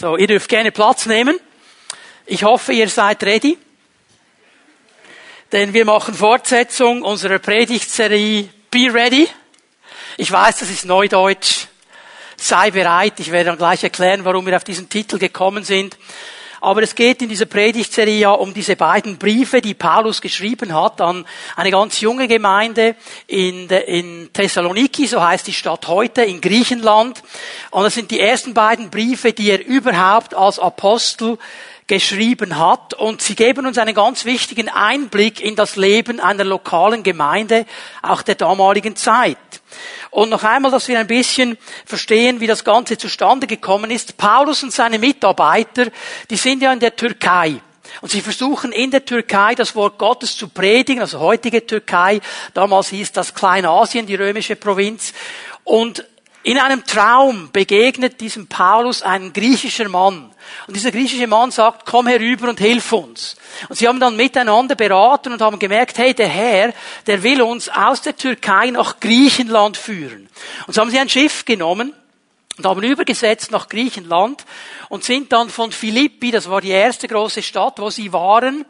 So, ihr dürft gerne Platz nehmen. Ich hoffe, ihr seid ready. Denn wir machen Fortsetzung unserer Predigtserie Be Ready. Ich weiß, das ist Neudeutsch. Sei bereit. Ich werde dann gleich erklären, warum wir auf diesen Titel gekommen sind. Aber es geht in dieser Predigtserie ja um diese beiden Briefe, die Paulus geschrieben hat an eine ganz junge Gemeinde in, in Thessaloniki, so heißt die Stadt heute, in Griechenland. Und das sind die ersten beiden Briefe, die er überhaupt als Apostel geschrieben hat. Und sie geben uns einen ganz wichtigen Einblick in das Leben einer lokalen Gemeinde, auch der damaligen Zeit. Und noch einmal, dass wir ein bisschen verstehen, wie das Ganze zustande gekommen ist. Paulus und seine Mitarbeiter, die sind ja in der Türkei. Und sie versuchen in der Türkei das Wort Gottes zu predigen, also heutige Türkei. Damals hieß das Kleinasien, die römische Provinz. Und in einem Traum begegnet diesem Paulus ein griechischer Mann. Und dieser griechische Mann sagt, komm herüber und hilf uns. Und sie haben dann miteinander beraten und haben gemerkt, hey, der Herr, der will uns aus der Türkei nach Griechenland führen. Und so haben sie ein Schiff genommen und haben übergesetzt nach Griechenland und sind dann von Philippi, das war die erste große Stadt, wo sie waren,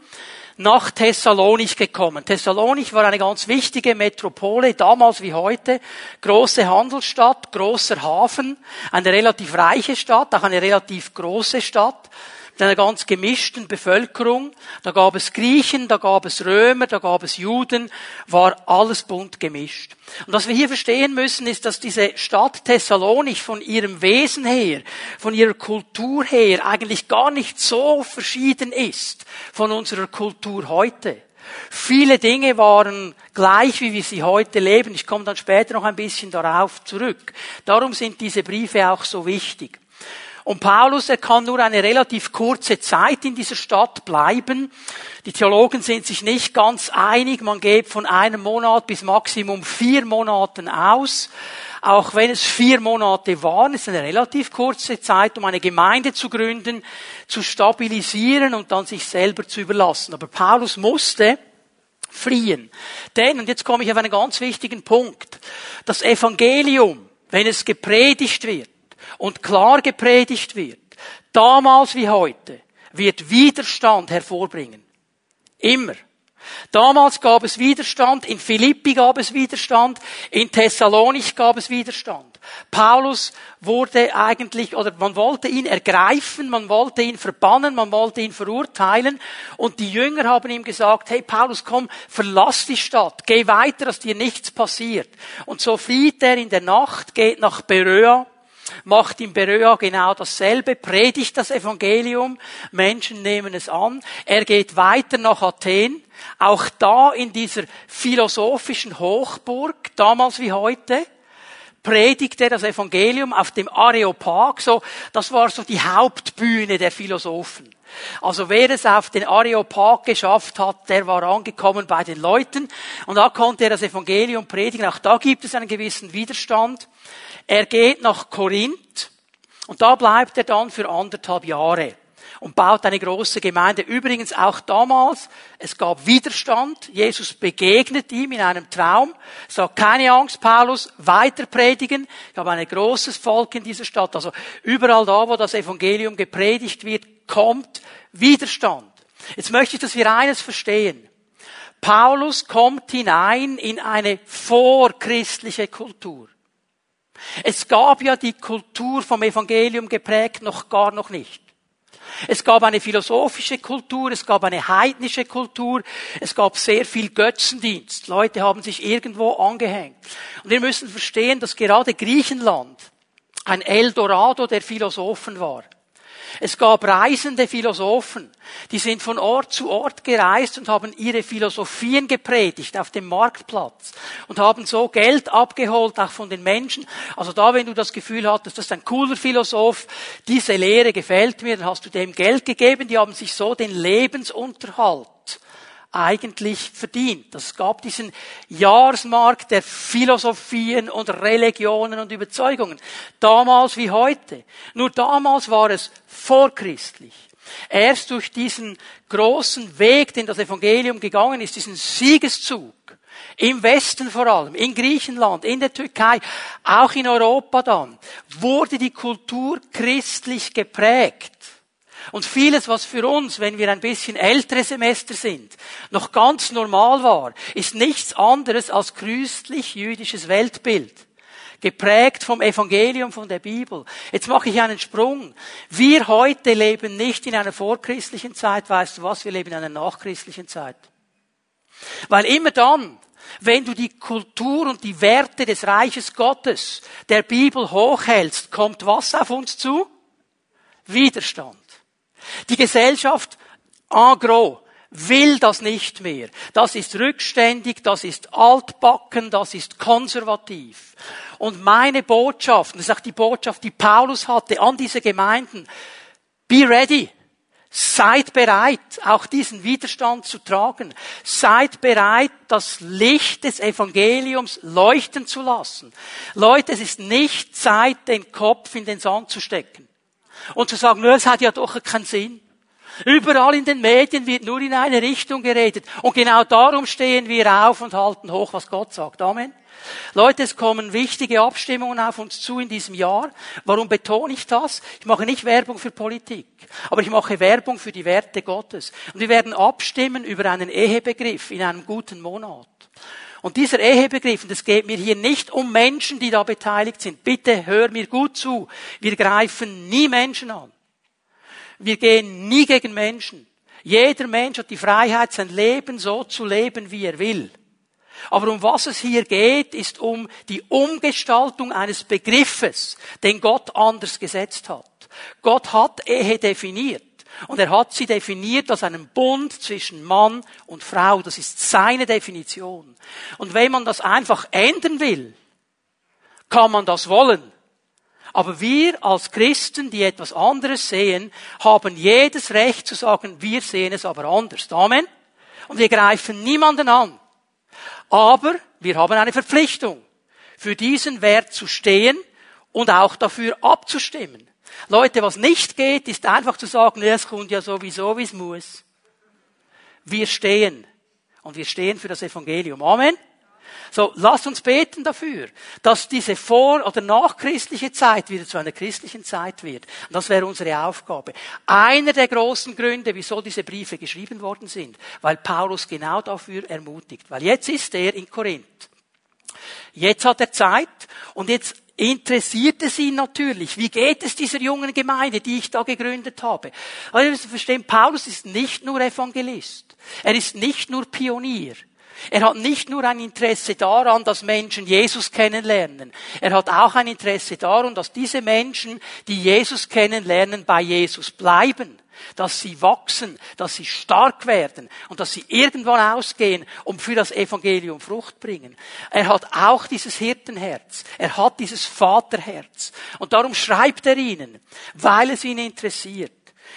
nach Thessalonich gekommen. Thessalonich war eine ganz wichtige Metropole, damals wie heute. Große Handelsstadt, großer Hafen, eine relativ reiche Stadt, auch eine relativ große Stadt einer ganz gemischten Bevölkerung. Da gab es Griechen, da gab es Römer, da gab es Juden, war alles bunt gemischt. Und was wir hier verstehen müssen, ist, dass diese Stadt Thessalonich von ihrem Wesen her, von ihrer Kultur her eigentlich gar nicht so verschieden ist von unserer Kultur heute. Viele Dinge waren gleich, wie wir sie heute leben. Ich komme dann später noch ein bisschen darauf zurück. Darum sind diese Briefe auch so wichtig. Und Paulus, er kann nur eine relativ kurze Zeit in dieser Stadt bleiben. Die Theologen sind sich nicht ganz einig. Man geht von einem Monat bis Maximum vier Monaten aus. Auch wenn es vier Monate waren, ist eine relativ kurze Zeit, um eine Gemeinde zu gründen, zu stabilisieren und dann sich selber zu überlassen. Aber Paulus musste fliehen. Denn, und jetzt komme ich auf einen ganz wichtigen Punkt, das Evangelium, wenn es gepredigt wird, und klar gepredigt wird, damals wie heute, wird Widerstand hervorbringen. Immer. Damals gab es Widerstand, in Philippi gab es Widerstand, in Thessalonich gab es Widerstand. Paulus wurde eigentlich, oder man wollte ihn ergreifen, man wollte ihn verbannen, man wollte ihn verurteilen und die Jünger haben ihm gesagt, hey Paulus, komm, verlass die Stadt, geh weiter, dass dir nichts passiert. Und so flieht er in der Nacht, geht nach Beröa, macht in Beröa genau dasselbe, predigt das Evangelium, Menschen nehmen es an. Er geht weiter nach Athen, auch da in dieser philosophischen Hochburg, damals wie heute, predigt er das Evangelium auf dem Areopag, so, das war so die Hauptbühne der Philosophen. Also wer es auf den Areopag geschafft hat, der war angekommen bei den Leuten und da konnte er das Evangelium predigen. Auch da gibt es einen gewissen Widerstand. Er geht nach Korinth und da bleibt er dann für anderthalb Jahre und baut eine große Gemeinde. Übrigens auch damals, es gab Widerstand. Jesus begegnet ihm in einem Traum, sagt, keine Angst, Paulus, weiter predigen. Ich habe ein großes Volk in dieser Stadt. Also überall da, wo das Evangelium gepredigt wird, kommt Widerstand. Jetzt möchte ich, dass wir eines verstehen. Paulus kommt hinein in eine vorchristliche Kultur. Es gab ja die Kultur vom Evangelium geprägt noch gar noch nicht. Es gab eine philosophische Kultur, es gab eine heidnische Kultur, es gab sehr viel Götzendienst. Leute haben sich irgendwo angehängt. Und wir müssen verstehen, dass gerade Griechenland ein Eldorado der Philosophen war. Es gab reisende Philosophen, die sind von Ort zu Ort gereist und haben ihre Philosophien gepredigt auf dem Marktplatz und haben so Geld abgeholt, auch von den Menschen. Also da, wenn du das Gefühl hattest, das ist ein cooler Philosoph, diese Lehre gefällt mir, dann hast du dem Geld gegeben, die haben sich so den Lebensunterhalt eigentlich verdient. Es gab diesen Jahresmarkt der Philosophien und Religionen und Überzeugungen. Damals wie heute. Nur damals war es vorchristlich. Erst durch diesen großen Weg, den das Evangelium gegangen ist, diesen Siegeszug, im Westen vor allem, in Griechenland, in der Türkei, auch in Europa dann, wurde die Kultur christlich geprägt. Und vieles, was für uns, wenn wir ein bisschen ältere Semester sind, noch ganz normal war, ist nichts anderes als christlich-jüdisches Weltbild. Geprägt vom Evangelium, von der Bibel. Jetzt mache ich einen Sprung. Wir heute leben nicht in einer vorchristlichen Zeit, weißt du was, wir leben in einer nachchristlichen Zeit. Weil immer dann, wenn du die Kultur und die Werte des Reiches Gottes, der Bibel hochhältst, kommt was auf uns zu? Widerstand. Die Gesellschaft en gros will das nicht mehr. Das ist rückständig, das ist altbacken, das ist konservativ. Und meine Botschaft, das ist auch die Botschaft, die Paulus hatte an diese Gemeinden, be ready. Seid bereit, auch diesen Widerstand zu tragen. Seid bereit, das Licht des Evangeliums leuchten zu lassen. Leute, es ist nicht Zeit, den Kopf in den Sand zu stecken und zu sagen, es hat ja doch keinen Sinn. Überall in den Medien wird nur in eine Richtung geredet. Und genau darum stehen wir auf und halten hoch, was Gott sagt. Amen. Leute, es kommen wichtige Abstimmungen auf uns zu in diesem Jahr. Warum betone ich das? Ich mache nicht Werbung für Politik, aber ich mache Werbung für die Werte Gottes. Und wir werden abstimmen über einen Ehebegriff in einem guten Monat. Und dieser Ehebegriff, und es geht mir hier nicht um Menschen, die da beteiligt sind. Bitte hör mir gut zu. Wir greifen nie Menschen an. Wir gehen nie gegen Menschen. Jeder Mensch hat die Freiheit, sein Leben so zu leben, wie er will. Aber um was es hier geht, ist um die Umgestaltung eines Begriffes, den Gott anders gesetzt hat. Gott hat Ehe definiert. Und er hat sie definiert als einen Bund zwischen Mann und Frau. Das ist seine Definition. Und wenn man das einfach ändern will, kann man das wollen. Aber wir als Christen, die etwas anderes sehen, haben jedes Recht zu sagen, wir sehen es aber anders. Amen. Und wir greifen niemanden an. Aber wir haben eine Verpflichtung, für diesen Wert zu stehen und auch dafür abzustimmen. Leute, was nicht geht, ist einfach zu sagen, es kommt ja sowieso, wie es muss. Wir stehen. Und wir stehen für das Evangelium. Amen. So, lasst uns beten dafür, dass diese vor- oder nachchristliche Zeit wieder zu einer christlichen Zeit wird. Und das wäre unsere Aufgabe. Einer der großen Gründe, wieso diese Briefe geschrieben worden sind, weil Paulus genau dafür ermutigt. Weil jetzt ist er in Korinth. Jetzt hat er Zeit und jetzt interessiert es ihn natürlich. Wie geht es dieser jungen Gemeinde, die ich da gegründet habe? Also, wir verstehen, Paulus ist nicht nur Evangelist. Er ist nicht nur Pionier. Er hat nicht nur ein Interesse daran, dass Menschen Jesus kennenlernen. Er hat auch ein Interesse daran, dass diese Menschen, die Jesus kennenlernen, bei Jesus bleiben dass sie wachsen, dass sie stark werden und dass sie irgendwann ausgehen und für das Evangelium Frucht bringen. Er hat auch dieses Hirtenherz, er hat dieses Vaterherz und darum schreibt er ihnen, weil es ihn interessiert.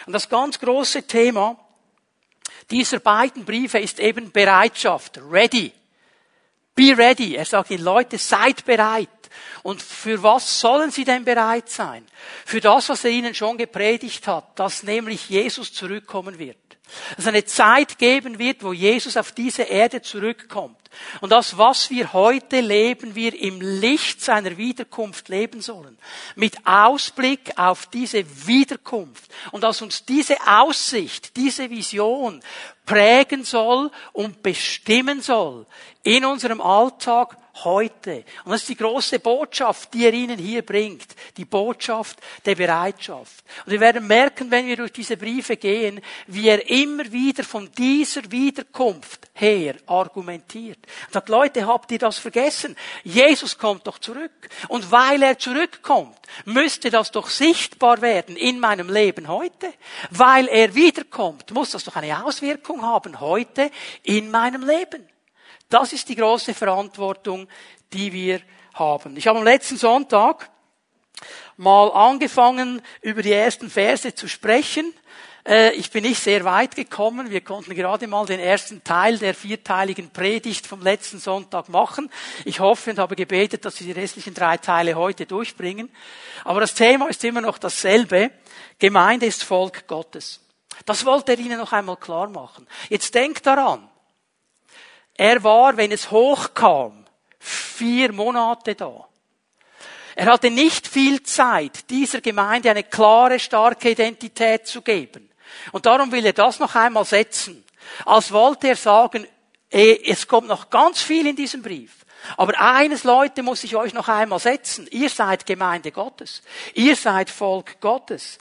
Und das ganz große Thema dieser beiden Briefe ist eben Bereitschaft, ready. Be ready. Er sagt ihnen, Leute, seid bereit. Und für was sollen sie denn bereit sein? Für das, was er ihnen schon gepredigt hat, dass nämlich Jesus zurückkommen wird. Dass es eine Zeit geben wird, wo Jesus auf diese Erde zurückkommt. Und das, was wir heute leben, wir im Licht seiner Wiederkunft leben sollen. Mit Ausblick auf diese Wiederkunft. Und dass uns diese Aussicht, diese Vision prägen soll und bestimmen soll in unserem Alltag heute. Und das ist die große Botschaft, die er ihnen hier bringt. Die Botschaft der Bereitschaft. Und wir werden merken, wenn wir durch diese Briefe gehen, wie er immer wieder von dieser Wiederkunft her argumentiert. Er sagt, Leute, habt ihr das vergessen? Jesus kommt doch zurück. Und weil er zurückkommt, müsste das doch sichtbar werden in meinem Leben heute. Weil er wiederkommt, muss das doch eine Auswirkung haben heute in meinem Leben. Das ist die große Verantwortung, die wir haben. Ich habe am letzten Sonntag mal angefangen, über die ersten Verse zu sprechen. Äh, ich bin nicht sehr weit gekommen. Wir konnten gerade mal den ersten Teil der vierteiligen Predigt vom letzten Sonntag machen. Ich hoffe und habe gebetet, dass wir die restlichen drei Teile heute durchbringen. Aber das Thema ist immer noch dasselbe. Gemeinde ist Volk Gottes. Das wollte er Ihnen noch einmal klar machen. Jetzt denkt daran, Er war, wenn es hochkam, vier Monate da. Er hatte nicht viel Zeit, dieser Gemeinde eine klare, starke Identität zu geben. Und darum will er das noch einmal setzen. Als wollte er sagen, eh, es kommt noch ganz viel in diesem Brief. Aber eines, Leute, muss ich euch noch einmal setzen. Ihr seid Gemeinde Gottes. Ihr seid Volk Gottes.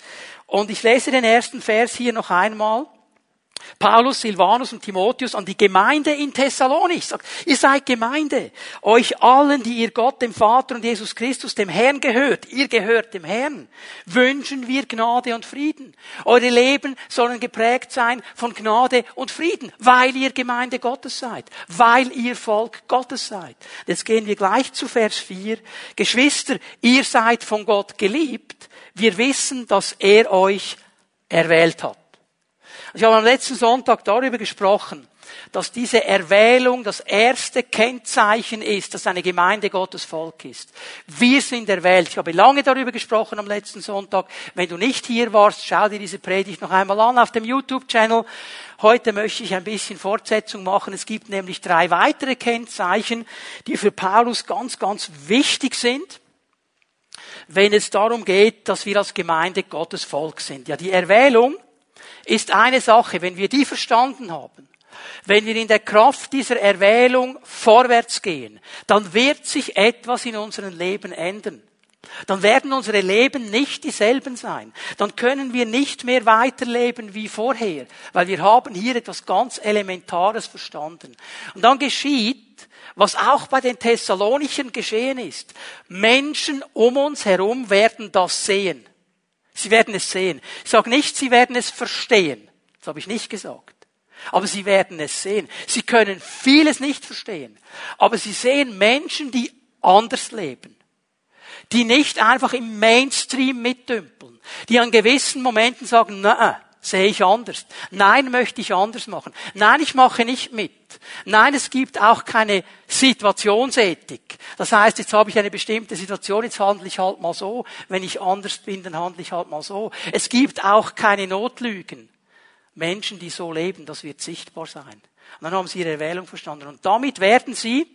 Und ich lese den ersten Vers hier noch einmal. Paulus, Silvanus und Timotheus an die Gemeinde in Thessalonich sagt, ihr seid Gemeinde. Euch allen, die ihr Gott, dem Vater und Jesus Christus, dem Herrn gehört, ihr gehört dem Herrn, wünschen wir Gnade und Frieden. Eure Leben sollen geprägt sein von Gnade und Frieden, weil ihr Gemeinde Gottes seid, weil ihr Volk Gottes seid. Jetzt gehen wir gleich zu Vers 4. Geschwister, ihr seid von Gott geliebt. Wir wissen, dass er euch erwählt hat. Ich habe am letzten Sonntag darüber gesprochen, dass diese Erwählung das erste Kennzeichen ist, dass eine Gemeinde Gottes Volk ist. Wir sind erwählt. Ich habe lange darüber gesprochen am letzten Sonntag. Wenn du nicht hier warst, schau dir diese Predigt noch einmal an auf dem YouTube-Channel. Heute möchte ich ein bisschen Fortsetzung machen. Es gibt nämlich drei weitere Kennzeichen, die für Paulus ganz, ganz wichtig sind wenn es darum geht, dass wir als Gemeinde Gottes Volk sind. Ja, die Erwählung ist eine Sache, wenn wir die verstanden haben, wenn wir in der Kraft dieser Erwählung vorwärts gehen, dann wird sich etwas in unserem Leben ändern. Dann werden unsere Leben nicht dieselben sein. Dann können wir nicht mehr weiterleben wie vorher, weil wir haben hier etwas ganz Elementares verstanden. Und dann geschieht, was auch bei den Thessalonichern geschehen ist. Menschen um uns herum werden das sehen. Sie werden es sehen. Ich sage nicht, sie werden es verstehen. Das habe ich nicht gesagt. Aber sie werden es sehen. Sie können vieles nicht verstehen. Aber sie sehen Menschen, die anders leben. Die nicht einfach im Mainstream mitdümpeln. Die an gewissen Momenten sagen, nein, sehe ich anders. Nein, möchte ich anders machen. Nein, ich mache nicht mit. Nein, es gibt auch keine Situationsethik. Das heißt, jetzt habe ich eine bestimmte Situation, jetzt handle ich halt mal so. Wenn ich anders bin, dann handle ich halt mal so. Es gibt auch keine Notlügen. Menschen, die so leben, das wird sichtbar sein. Und dann haben sie ihre Erwählung verstanden. Und damit werden sie,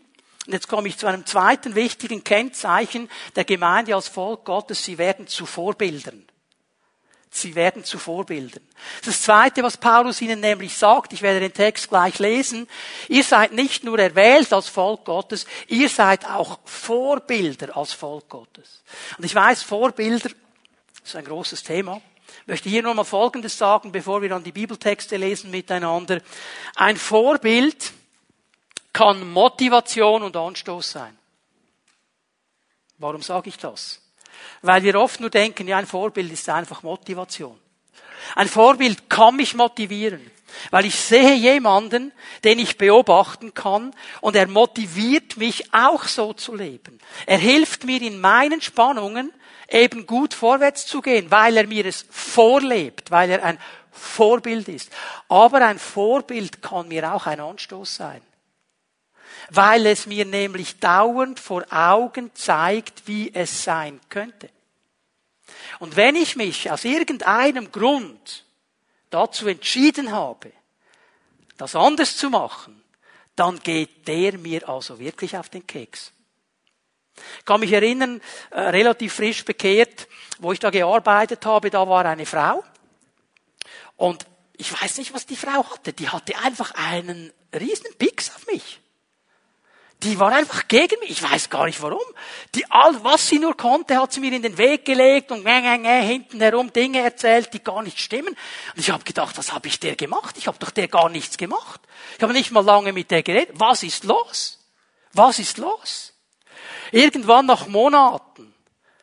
und jetzt komme ich zu einem zweiten wichtigen Kennzeichen der Gemeinde als Volk Gottes, sie werden zu Vorbildern. Sie werden zu Vorbildern. Das Zweite, was Paulus ihnen nämlich sagt, ich werde den Text gleich lesen, ihr seid nicht nur erwählt als Volk Gottes, ihr seid auch Vorbilder als Volk Gottes. Und ich weiß, Vorbilder ist ein großes Thema. Ich möchte hier nur mal Folgendes sagen, bevor wir dann die Bibeltexte lesen miteinander. Ein Vorbild kann Motivation und Anstoß sein. Warum sage ich das? Weil wir oft nur denken, ja, ein Vorbild ist einfach Motivation. Ein Vorbild kann mich motivieren, weil ich sehe jemanden, den ich beobachten kann und er motiviert mich auch so zu leben. Er hilft mir in meinen Spannungen eben gut vorwärts zu gehen, weil er mir es vorlebt, weil er ein Vorbild ist. Aber ein Vorbild kann mir auch ein Anstoß sein weil es mir nämlich dauernd vor Augen zeigt, wie es sein könnte. Und wenn ich mich aus irgendeinem Grund dazu entschieden habe, das anders zu machen, dann geht der mir also wirklich auf den Keks. Ich kann mich erinnern, äh, relativ frisch bekehrt, wo ich da gearbeitet habe, da war eine Frau. Und ich weiß nicht, was die Frau hatte. Die hatte einfach einen riesen Pix auf mich die war einfach gegen mich. Ich weiß gar nicht warum. Die, all, was sie nur konnte, hat sie mir in den Weg gelegt und äh, äh, äh, hinten herum Dinge erzählt, die gar nicht stimmen. Und ich habe gedacht, was habe ich der gemacht? Ich habe doch der gar nichts gemacht. Ich habe nicht mal lange mit der geredet. Was ist los? Was ist los? Irgendwann nach Monaten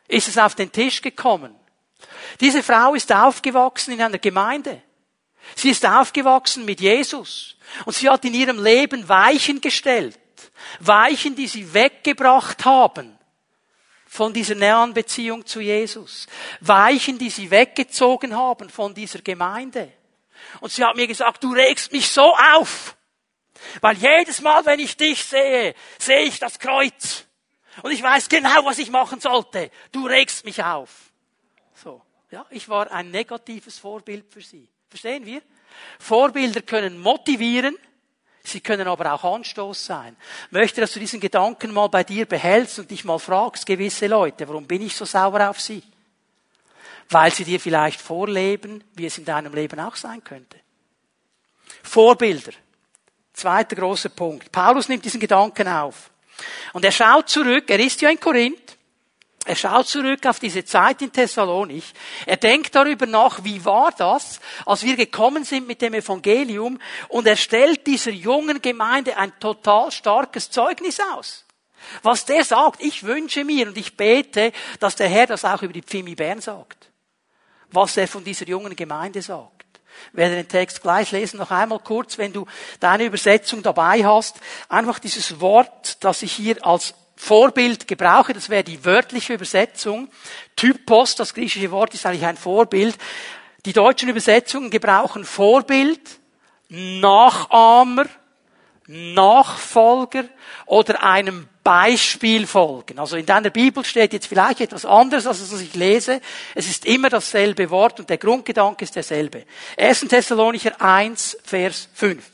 ist es auf den Tisch gekommen. Diese Frau ist aufgewachsen in einer Gemeinde. Sie ist aufgewachsen mit Jesus. Und sie hat in ihrem Leben Weichen gestellt Weichen, die sie weggebracht haben von dieser näheren Beziehung zu Jesus. Weichen, die sie weggezogen haben von dieser Gemeinde. Und sie hat mir gesagt, du regst mich so auf. Weil jedes Mal, wenn ich dich sehe, sehe ich das Kreuz. Und ich weiß genau, was ich machen sollte. Du regst mich auf. So. Ja, ich war ein negatives Vorbild für sie. Verstehen wir? Vorbilder können motivieren, Sie können aber auch Anstoß sein. Möchte, dass du diesen Gedanken mal bei dir behältst und dich mal fragst, gewisse Leute, warum bin ich so sauer auf sie? Weil sie dir vielleicht vorleben, wie es in deinem Leben auch sein könnte. Vorbilder. Zweiter großer Punkt. Paulus nimmt diesen Gedanken auf. Und er schaut zurück, er ist ja in Korinth, er schaut zurück auf diese Zeit in Thessalonich. Er denkt darüber nach, wie war das, als wir gekommen sind mit dem Evangelium und er stellt dieser jungen Gemeinde ein total starkes Zeugnis aus. Was der sagt, ich wünsche mir und ich bete, dass der Herr das auch über die Pfimi Bern sagt. Was er von dieser jungen Gemeinde sagt. Ich werde den Text gleich lesen, noch einmal kurz, wenn du deine Übersetzung dabei hast. Einfach dieses Wort, das ich hier als Vorbild gebrauche, das wäre die wörtliche Übersetzung. Typos, das griechische Wort ist eigentlich ein Vorbild. Die deutschen Übersetzungen gebrauchen Vorbild, Nachahmer, Nachfolger oder einem Beispiel folgen. Also in deiner Bibel steht jetzt vielleicht etwas anderes, als was ich lese. Es ist immer dasselbe Wort und der Grundgedanke ist derselbe. 1. Thessalonicher 1, Vers 5.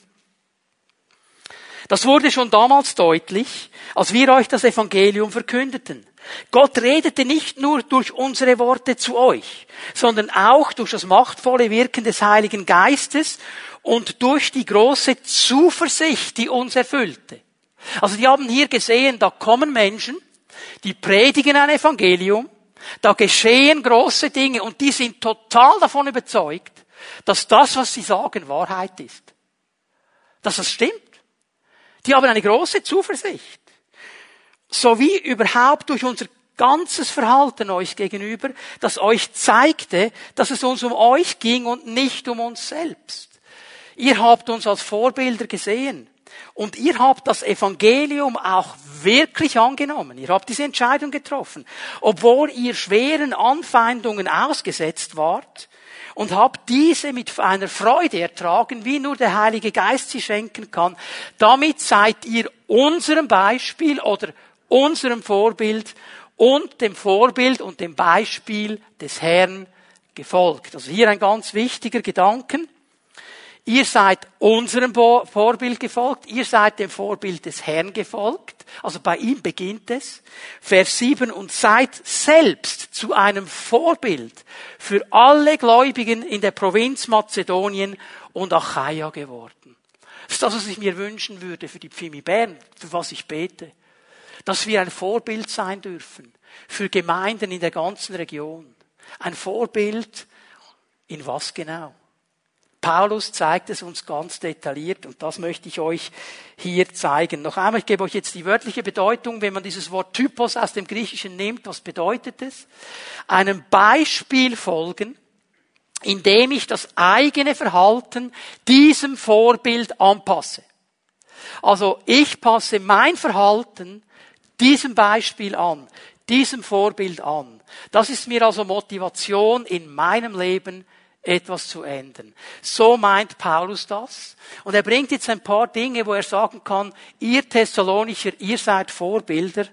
Das wurde schon damals deutlich, als wir euch das Evangelium verkündeten. Gott redete nicht nur durch unsere Worte zu euch, sondern auch durch das machtvolle Wirken des Heiligen Geistes und durch die große Zuversicht, die uns erfüllte. Also die haben hier gesehen, da kommen Menschen, die predigen ein Evangelium, da geschehen große Dinge und die sind total davon überzeugt, dass das, was sie sagen, Wahrheit ist. Dass das stimmt. Die haben eine große Zuversicht. So wie überhaupt durch unser ganzes Verhalten euch gegenüber, das euch zeigte, dass es uns um euch ging und nicht um uns selbst. Ihr habt uns als Vorbilder gesehen. Und ihr habt das Evangelium auch wirklich angenommen. Ihr habt diese Entscheidung getroffen. Obwohl ihr schweren Anfeindungen ausgesetzt wart, und habt diese mit einer Freude ertragen, wie nur der Heilige Geist sie schenken kann. Damit seid ihr unserem Beispiel oder unserem Vorbild und dem Vorbild und dem Beispiel des Herrn gefolgt. Also hier ein ganz wichtiger Gedanken. Ihr seid unserem Vorbild gefolgt, ihr seid dem Vorbild des Herrn gefolgt, also bei ihm beginnt es. Vers 7, und seid selbst zu einem Vorbild für alle Gläubigen in der Provinz Mazedonien und Achaia geworden. Das ist das, was ich mir wünschen würde für die Pfimi Bern, für was ich bete. Dass wir ein Vorbild sein dürfen für Gemeinden in der ganzen Region. Ein Vorbild in was genau? Paulus zeigt es uns ganz detailliert und das möchte ich euch hier zeigen. Noch einmal, ich gebe euch jetzt die wörtliche Bedeutung, wenn man dieses Wort Typos aus dem Griechischen nimmt, was bedeutet es? Einem Beispiel folgen, indem ich das eigene Verhalten diesem Vorbild anpasse. Also ich passe mein Verhalten diesem Beispiel an, diesem Vorbild an. Das ist mir also Motivation in meinem Leben etwas zu ändern. So meint Paulus das. Und er bringt jetzt ein paar Dinge, wo er sagen kann, ihr Thessalonicher, ihr seid Vorbilder.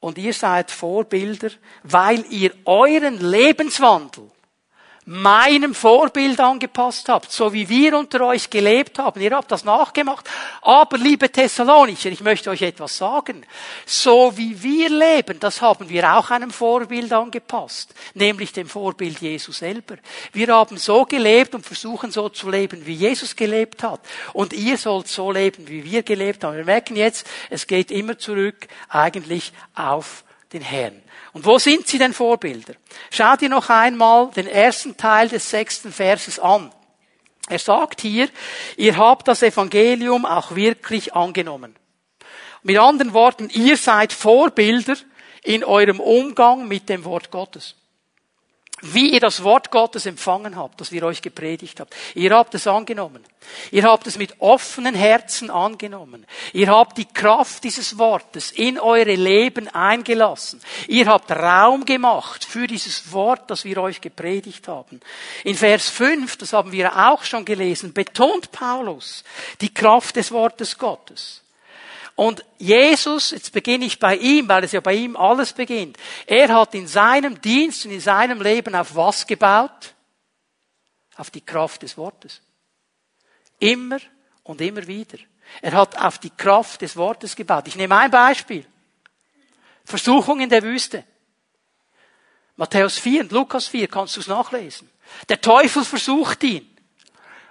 Und ihr seid Vorbilder, weil ihr euren Lebenswandel meinem Vorbild angepasst habt, so wie wir unter euch gelebt haben. Ihr habt das nachgemacht. Aber liebe Thessalonicher, ich möchte euch etwas sagen. So wie wir leben, das haben wir auch einem Vorbild angepasst, nämlich dem Vorbild Jesu selber. Wir haben so gelebt und versuchen so zu leben, wie Jesus gelebt hat. Und ihr sollt so leben, wie wir gelebt haben. Wir merken jetzt, es geht immer zurück eigentlich auf den Herrn. Und wo sind sie denn Vorbilder? Schau dir noch einmal den ersten Teil des sechsten Verses an. Er sagt hier, ihr habt das Evangelium auch wirklich angenommen. Mit anderen Worten, ihr seid Vorbilder in eurem Umgang mit dem Wort Gottes wie ihr das Wort Gottes empfangen habt, das wir euch gepredigt habt. Ihr habt es angenommen. Ihr habt es mit offenen Herzen angenommen. Ihr habt die Kraft dieses Wortes in eure Leben eingelassen. Ihr habt Raum gemacht für dieses Wort, das wir euch gepredigt haben. In Vers 5, das haben wir auch schon gelesen, betont Paulus die Kraft des Wortes Gottes. Und Jesus, jetzt beginne ich bei ihm, weil es ja bei ihm alles beginnt. Er hat in seinem Dienst und in seinem Leben auf was gebaut? Auf die Kraft des Wortes. Immer und immer wieder. Er hat auf die Kraft des Wortes gebaut. Ich nehme ein Beispiel. Versuchung in der Wüste. Matthäus 4 und Lukas 4 kannst du es nachlesen. Der Teufel versucht ihn.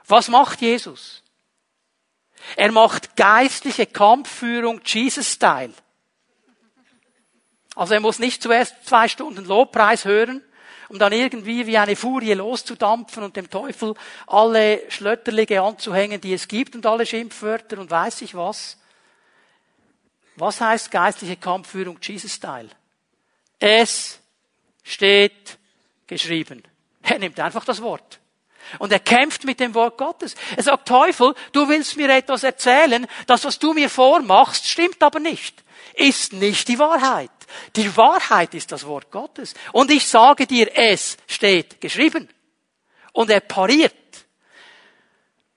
Was macht Jesus? Er macht geistliche Kampfführung Jesus-Style. Also er muss nicht zuerst zwei Stunden Lobpreis hören, um dann irgendwie wie eine Furie loszudampfen und dem Teufel alle Schlötterlige anzuhängen, die es gibt und alle Schimpfwörter und weiß ich was. Was heißt geistliche Kampfführung Jesus-Style? Es steht geschrieben. Er nimmt einfach das Wort. Und er kämpft mit dem Wort Gottes. Er sagt, Teufel, du willst mir etwas erzählen, das, was du mir vormachst, stimmt aber nicht. Ist nicht die Wahrheit. Die Wahrheit ist das Wort Gottes. Und ich sage dir, es steht geschrieben. Und er pariert.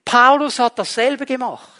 Paulus hat dasselbe gemacht.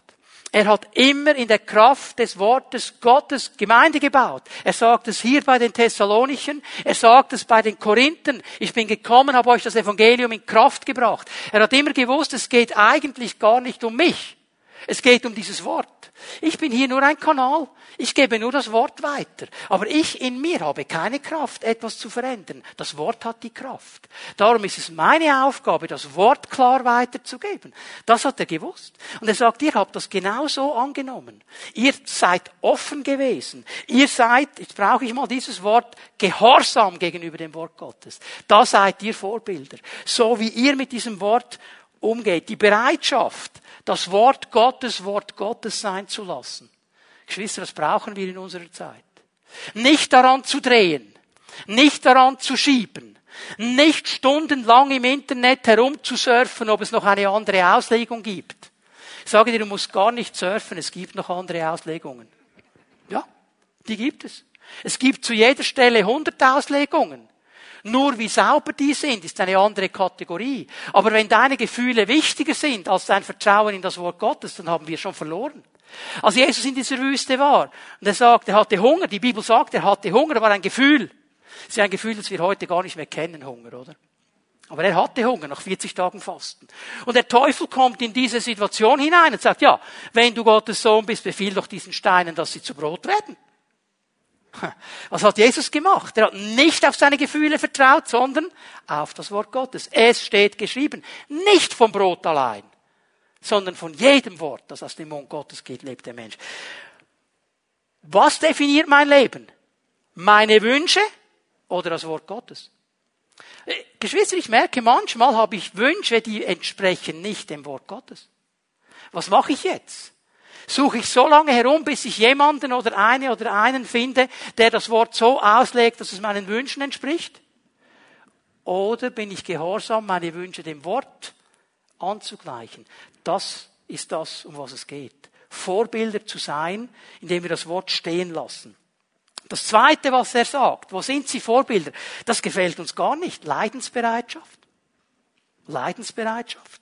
Er hat immer in der Kraft des Wortes Gottes Gemeinde gebaut. Er sagt es hier bei den Thessalonichen, er sagt es bei den Korinthern. Ich bin gekommen, habe euch das Evangelium in Kraft gebracht. Er hat immer gewusst, es geht eigentlich gar nicht um mich. Es geht um dieses Wort. Ich bin hier nur ein Kanal. Ich gebe nur das Wort weiter. Aber ich in mir habe keine Kraft, etwas zu verändern. Das Wort hat die Kraft. Darum ist es meine Aufgabe, das Wort klar weiterzugeben. Das hat er gewusst. Und er sagt, ihr habt das genauso angenommen. Ihr seid offen gewesen. Ihr seid, jetzt brauche ich mal dieses Wort, gehorsam gegenüber dem Wort Gottes. Da seid ihr Vorbilder. So wie ihr mit diesem Wort umgeht. Die Bereitschaft, das Wort Gottes Wort Gottes sein zu lassen. Geschwister, das brauchen wir in unserer Zeit. Nicht daran zu drehen, nicht daran zu schieben, nicht stundenlang im Internet herumzusurfen, ob es noch eine andere Auslegung gibt. Ich sage dir, du musst gar nicht surfen, es gibt noch andere Auslegungen. Ja, die gibt es. Es gibt zu jeder Stelle hundert Auslegungen. Nur wie sauber die sind, ist eine andere Kategorie. Aber wenn deine Gefühle wichtiger sind als dein Vertrauen in das Wort Gottes, dann haben wir schon verloren. Als Jesus in dieser Wüste war und er sagt, er hatte Hunger, die Bibel sagt, er hatte Hunger, war ein Gefühl. Das ist ein Gefühl, das wir heute gar nicht mehr kennen, Hunger, oder? Aber er hatte Hunger nach 40 Tagen Fasten. Und der Teufel kommt in diese Situation hinein und sagt, ja, wenn du Gottes Sohn bist, befiehl doch diesen Steinen, dass sie zu Brot werden. Was hat Jesus gemacht? Er hat nicht auf seine Gefühle vertraut, sondern auf das Wort Gottes. Es steht geschrieben. Nicht vom Brot allein, sondern von jedem Wort, das aus dem Mund Gottes geht, lebt der Mensch. Was definiert mein Leben? Meine Wünsche oder das Wort Gottes? Äh, Geschwister, ich merke, manchmal habe ich Wünsche, die entsprechen nicht dem Wort Gottes. Was mache ich jetzt? Suche ich so lange herum, bis ich jemanden oder eine oder einen finde, der das Wort so auslegt, dass es meinen Wünschen entspricht? Oder bin ich gehorsam, meine Wünsche dem Wort anzugleichen? Das ist das, um was es geht. Vorbilder zu sein, indem wir das Wort stehen lassen. Das zweite, was er sagt, wo sind sie Vorbilder? Das gefällt uns gar nicht. Leidensbereitschaft. Leidensbereitschaft.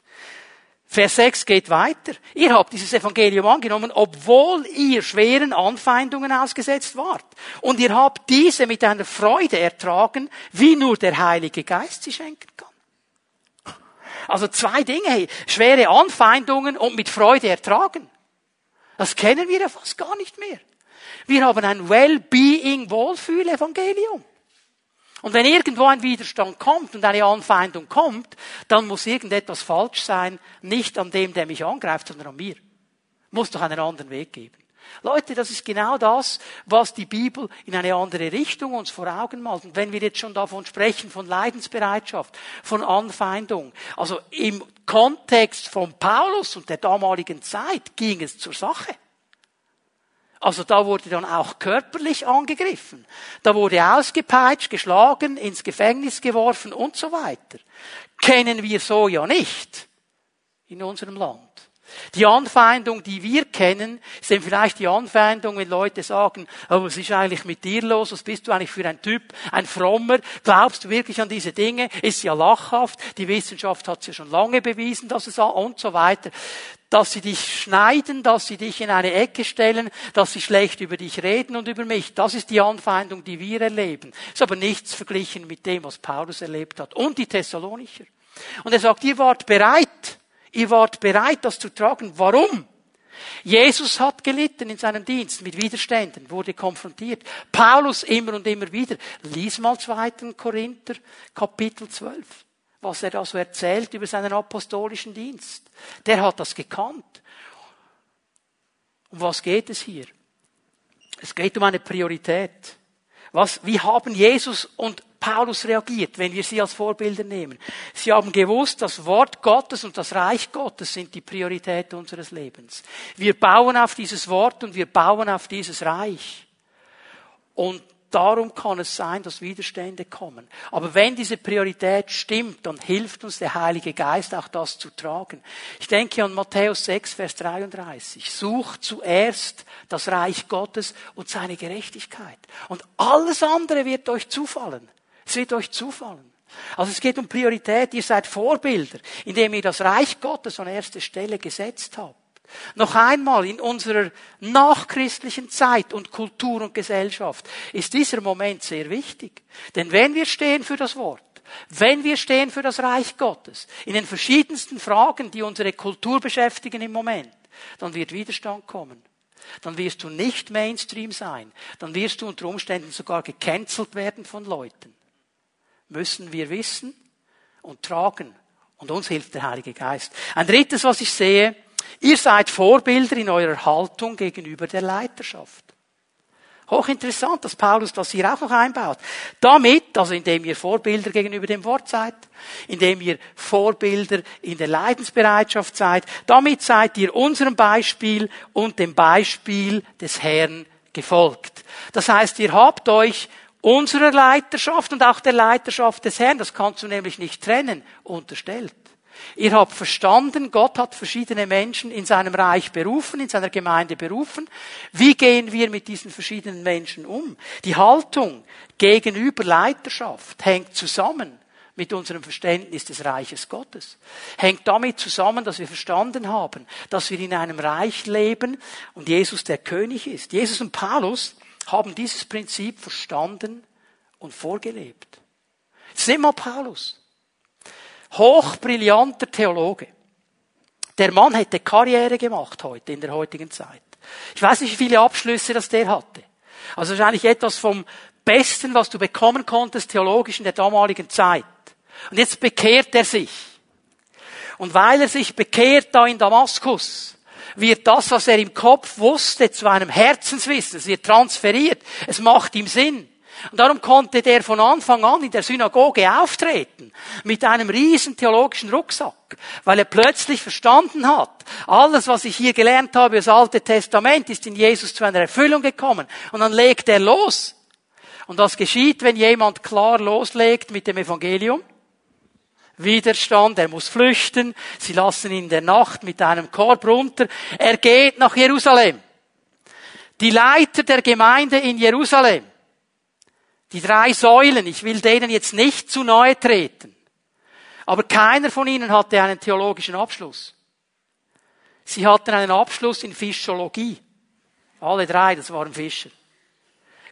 Vers 6 geht weiter. Ihr habt dieses Evangelium angenommen, obwohl ihr schweren Anfeindungen ausgesetzt wart. Und ihr habt diese mit einer Freude ertragen, wie nur der Heilige Geist sie schenken kann. Also zwei Dinge, schwere Anfeindungen und mit Freude ertragen. Das kennen wir ja fast gar nicht mehr. Wir haben ein Well-Being, Wohlfühl-Evangelium. Und wenn irgendwo ein Widerstand kommt und eine Anfeindung kommt, dann muss irgendetwas falsch sein, nicht an dem, der mich angreift, sondern an mir. Muss doch einen anderen Weg geben. Leute, das ist genau das, was die Bibel in eine andere Richtung uns vor Augen malt. Und wenn wir jetzt schon davon sprechen, von Leidensbereitschaft, von Anfeindung, also im Kontext von Paulus und der damaligen Zeit ging es zur Sache. Also da wurde dann auch körperlich angegriffen. Da wurde ausgepeitscht, geschlagen, ins Gefängnis geworfen und so weiter. Kennen wir so ja nicht in unserem Land. Die Anfeindung, die wir kennen, sind vielleicht die Anfeindung, wenn Leute sagen, oh, was ist eigentlich mit dir los? Was bist du eigentlich für ein Typ? Ein Frommer? Glaubst du wirklich an diese Dinge? Ist ja lachhaft. Die Wissenschaft hat es ja schon lange bewiesen, dass es und so weiter. Dass sie dich schneiden, dass sie dich in eine Ecke stellen, dass sie schlecht über dich reden und über mich. Das ist die Anfeindung, die wir erleben. Ist aber nichts verglichen mit dem, was Paulus erlebt hat. Und die Thessalonicher. Und er sagt, ihr wart bereit, Ihr wart bereit, das zu tragen. Warum? Jesus hat gelitten in seinem Dienst mit Widerständen, wurde konfrontiert. Paulus immer und immer wieder. Lies mal 2. Korinther, Kapitel 12, was er da so erzählt über seinen apostolischen Dienst. Der hat das gekannt. Um was geht es hier? Es geht um eine Priorität. Was, wie haben Jesus und Paulus reagiert, wenn wir sie als Vorbilder nehmen? Sie haben gewusst, das Wort Gottes und das Reich Gottes sind die Priorität unseres Lebens. Wir bauen auf dieses Wort und wir bauen auf dieses Reich. Und Darum kann es sein, dass Widerstände kommen. Aber wenn diese Priorität stimmt, dann hilft uns der Heilige Geist auch das zu tragen. Ich denke an Matthäus 6, Vers 33. Sucht zuerst das Reich Gottes und seine Gerechtigkeit. Und alles andere wird euch zufallen. Es wird euch zufallen. Also es geht um Priorität. Ihr seid Vorbilder, indem ihr das Reich Gottes an erste Stelle gesetzt habt. Noch einmal, in unserer nachchristlichen Zeit und Kultur und Gesellschaft ist dieser Moment sehr wichtig. Denn wenn wir stehen für das Wort, wenn wir stehen für das Reich Gottes, in den verschiedensten Fragen, die unsere Kultur beschäftigen im Moment, dann wird Widerstand kommen. Dann wirst du nicht Mainstream sein. Dann wirst du unter Umständen sogar gecancelt werden von Leuten. Müssen wir wissen und tragen. Und uns hilft der Heilige Geist. Ein drittes, was ich sehe, Ihr seid Vorbilder in eurer Haltung gegenüber der Leiterschaft. Hochinteressant, dass Paulus das hier auch noch einbaut. Damit, also indem ihr Vorbilder gegenüber dem Wort seid, indem ihr Vorbilder in der Leidensbereitschaft seid, damit seid ihr unserem Beispiel und dem Beispiel des Herrn gefolgt. Das heißt, ihr habt euch unserer Leiterschaft und auch der Leiterschaft des Herrn, das kannst du nämlich nicht trennen, unterstellt. Ihr habt verstanden, Gott hat verschiedene Menschen in seinem Reich berufen, in seiner Gemeinde berufen. Wie gehen wir mit diesen verschiedenen Menschen um? Die Haltung gegenüber Leiterschaft hängt zusammen mit unserem Verständnis des Reiches Gottes. Hängt damit zusammen, dass wir verstanden haben, dass wir in einem Reich leben und Jesus der König ist. Jesus und Paulus haben dieses Prinzip verstanden und vorgelebt. Jetzt nehmen wir Paulus hochbrillanter Theologe. Der Mann hätte Karriere gemacht heute, in der heutigen Zeit. Ich weiß nicht, wie viele Abschlüsse das der hatte. Also wahrscheinlich etwas vom Besten, was du bekommen konntest, theologisch in der damaligen Zeit. Und jetzt bekehrt er sich. Und weil er sich bekehrt da in Damaskus, wird das, was er im Kopf wusste, zu einem Herzenswissen. Es wird transferiert. Es macht ihm Sinn. Und darum konnte der von Anfang an in der Synagoge auftreten, mit einem riesen theologischen Rucksack, weil er plötzlich verstanden hat, alles, was ich hier gelernt habe, das Alte Testament, ist in Jesus zu einer Erfüllung gekommen. Und dann legt er los. Und was geschieht, wenn jemand klar loslegt mit dem Evangelium? Widerstand, er muss flüchten, sie lassen ihn in der Nacht mit einem Korb runter, er geht nach Jerusalem. Die Leiter der Gemeinde in Jerusalem, die drei Säulen, ich will denen jetzt nicht zu nahe treten. Aber keiner von ihnen hatte einen theologischen Abschluss. Sie hatten einen Abschluss in Fischologie. Alle drei, das waren Fischer.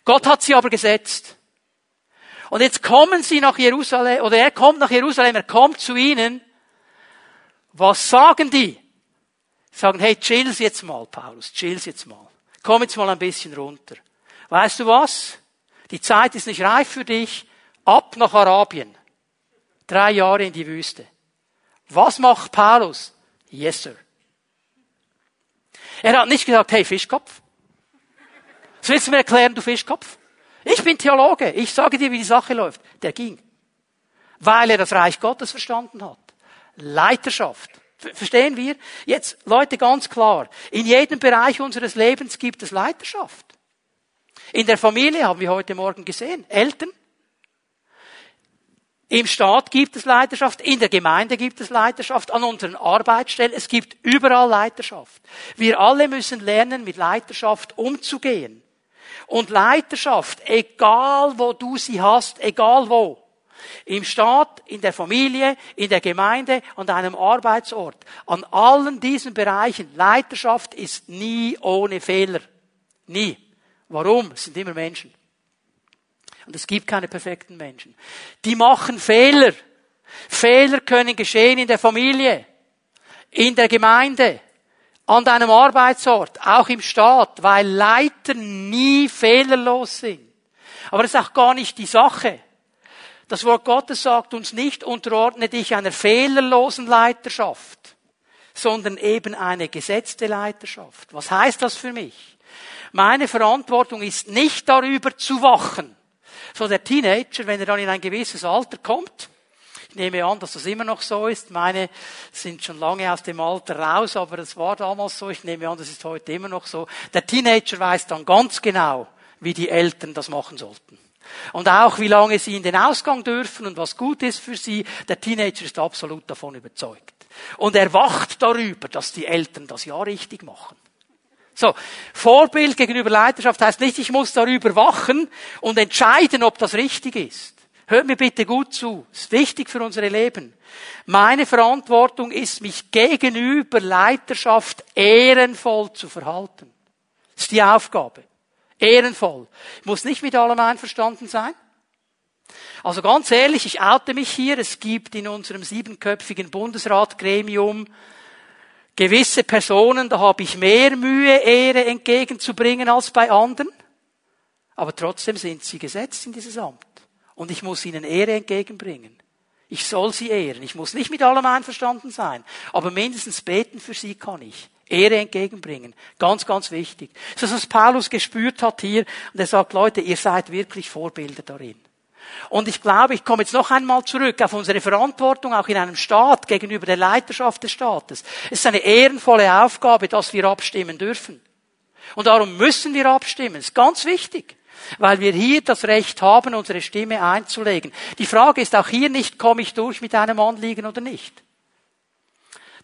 Gott hat sie aber gesetzt. Und jetzt kommen sie nach Jerusalem, oder er kommt nach Jerusalem, er kommt zu ihnen. Was sagen die? Sagen, hey, chill's jetzt mal, Paulus, chill's jetzt mal. Komm jetzt mal ein bisschen runter. Weißt du was? Die Zeit ist nicht reif für dich. Ab nach Arabien. Drei Jahre in die Wüste. Was macht Paulus? Yes, sir. Er hat nicht gesagt, hey, Fischkopf. Was willst du mir erklären, du Fischkopf? Ich bin Theologe. Ich sage dir, wie die Sache läuft. Der ging. Weil er das Reich Gottes verstanden hat. Leiterschaft. Verstehen wir? Jetzt, Leute, ganz klar. In jedem Bereich unseres Lebens gibt es Leiterschaft. In der Familie haben wir heute Morgen gesehen, Eltern. Im Staat gibt es Leiterschaft, in der Gemeinde gibt es Leiterschaft, an unseren Arbeitsstellen, es gibt überall Leiterschaft. Wir alle müssen lernen, mit Leiterschaft umzugehen. Und Leiterschaft, egal wo du sie hast, egal wo, im Staat, in der Familie, in der Gemeinde, an deinem Arbeitsort, an allen diesen Bereichen, Leiterschaft ist nie ohne Fehler. Nie. Warum? Es sind immer Menschen. Und es gibt keine perfekten Menschen. Die machen Fehler. Fehler können geschehen in der Familie, in der Gemeinde, an deinem Arbeitsort, auch im Staat, weil Leiter nie fehlerlos sind. Aber das ist auch gar nicht die Sache. Das Wort Gottes sagt uns nicht, unterordne dich einer fehlerlosen Leiterschaft, sondern eben eine gesetzte Leiterschaft. Was heißt das für mich? Meine Verantwortung ist nicht darüber zu wachen. So der Teenager, wenn er dann in ein gewisses Alter kommt, ich nehme an, dass das immer noch so ist. Meine sind schon lange aus dem Alter raus, aber es war damals so. Ich nehme an, das ist heute immer noch so. Der Teenager weiß dann ganz genau, wie die Eltern das machen sollten. Und auch wie lange sie in den Ausgang dürfen und was gut ist für sie. Der Teenager ist absolut davon überzeugt. Und er wacht darüber, dass die Eltern das ja richtig machen. So, Vorbild gegenüber Leiterschaft heißt nicht, ich muss darüber wachen und entscheiden, ob das richtig ist. Hört mir bitte gut zu. Ist wichtig für unsere Leben. Meine Verantwortung ist, mich gegenüber Leiterschaft ehrenvoll zu verhalten. Das ist die Aufgabe. Ehrenvoll. Ich muss nicht mit allem einverstanden sein. Also ganz ehrlich, ich oute mich hier. Es gibt in unserem siebenköpfigen Bundesratgremium gewisse Personen, da habe ich mehr Mühe, Ehre entgegenzubringen als bei anderen. Aber trotzdem sind sie gesetzt in dieses Amt. Und ich muss ihnen Ehre entgegenbringen. Ich soll sie ehren. Ich muss nicht mit allem einverstanden sein. Aber mindestens beten für sie kann ich. Ehre entgegenbringen. Ganz, ganz wichtig. Das ist, was Paulus gespürt hat hier. Und er sagt, Leute, ihr seid wirklich Vorbilder darin. Und ich glaube, ich komme jetzt noch einmal zurück auf unsere Verantwortung auch in einem Staat gegenüber der Leiterschaft des Staates. Es ist eine ehrenvolle Aufgabe, dass wir abstimmen dürfen. Und darum müssen wir abstimmen. Das ist ganz wichtig weil wir hier das Recht haben, unsere Stimme einzulegen. Die Frage ist auch hier nicht, komme ich durch mit einem Anliegen oder nicht.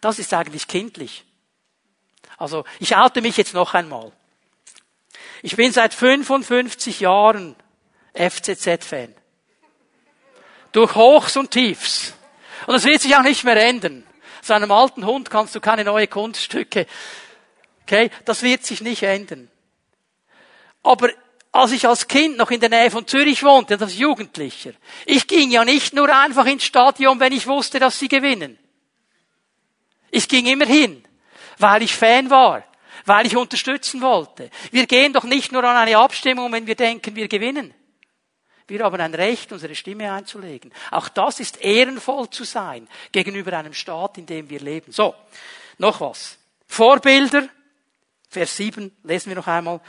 Das ist eigentlich kindlich. Also ich oute mich jetzt noch einmal. Ich bin seit 55 Jahren FCZ-Fan. Durch Hochs und Tiefs. Und das wird sich auch nicht mehr ändern. Zu einem alten Hund kannst du keine neue Kunststücke. Okay, das wird sich nicht ändern. Aber als ich als Kind noch in der Nähe von Zürich wohnte, als Jugendlicher, ich ging ja nicht nur einfach ins Stadion, wenn ich wusste, dass sie gewinnen. Ich ging immer hin, weil ich Fan war, weil ich unterstützen wollte. Wir gehen doch nicht nur an eine Abstimmung, wenn wir denken, wir gewinnen. Wir haben ein Recht, unsere Stimme einzulegen. Auch das ist ehrenvoll zu sein gegenüber einem Staat, in dem wir leben. So, noch was. Vorbilder, Vers 7, lesen wir noch einmal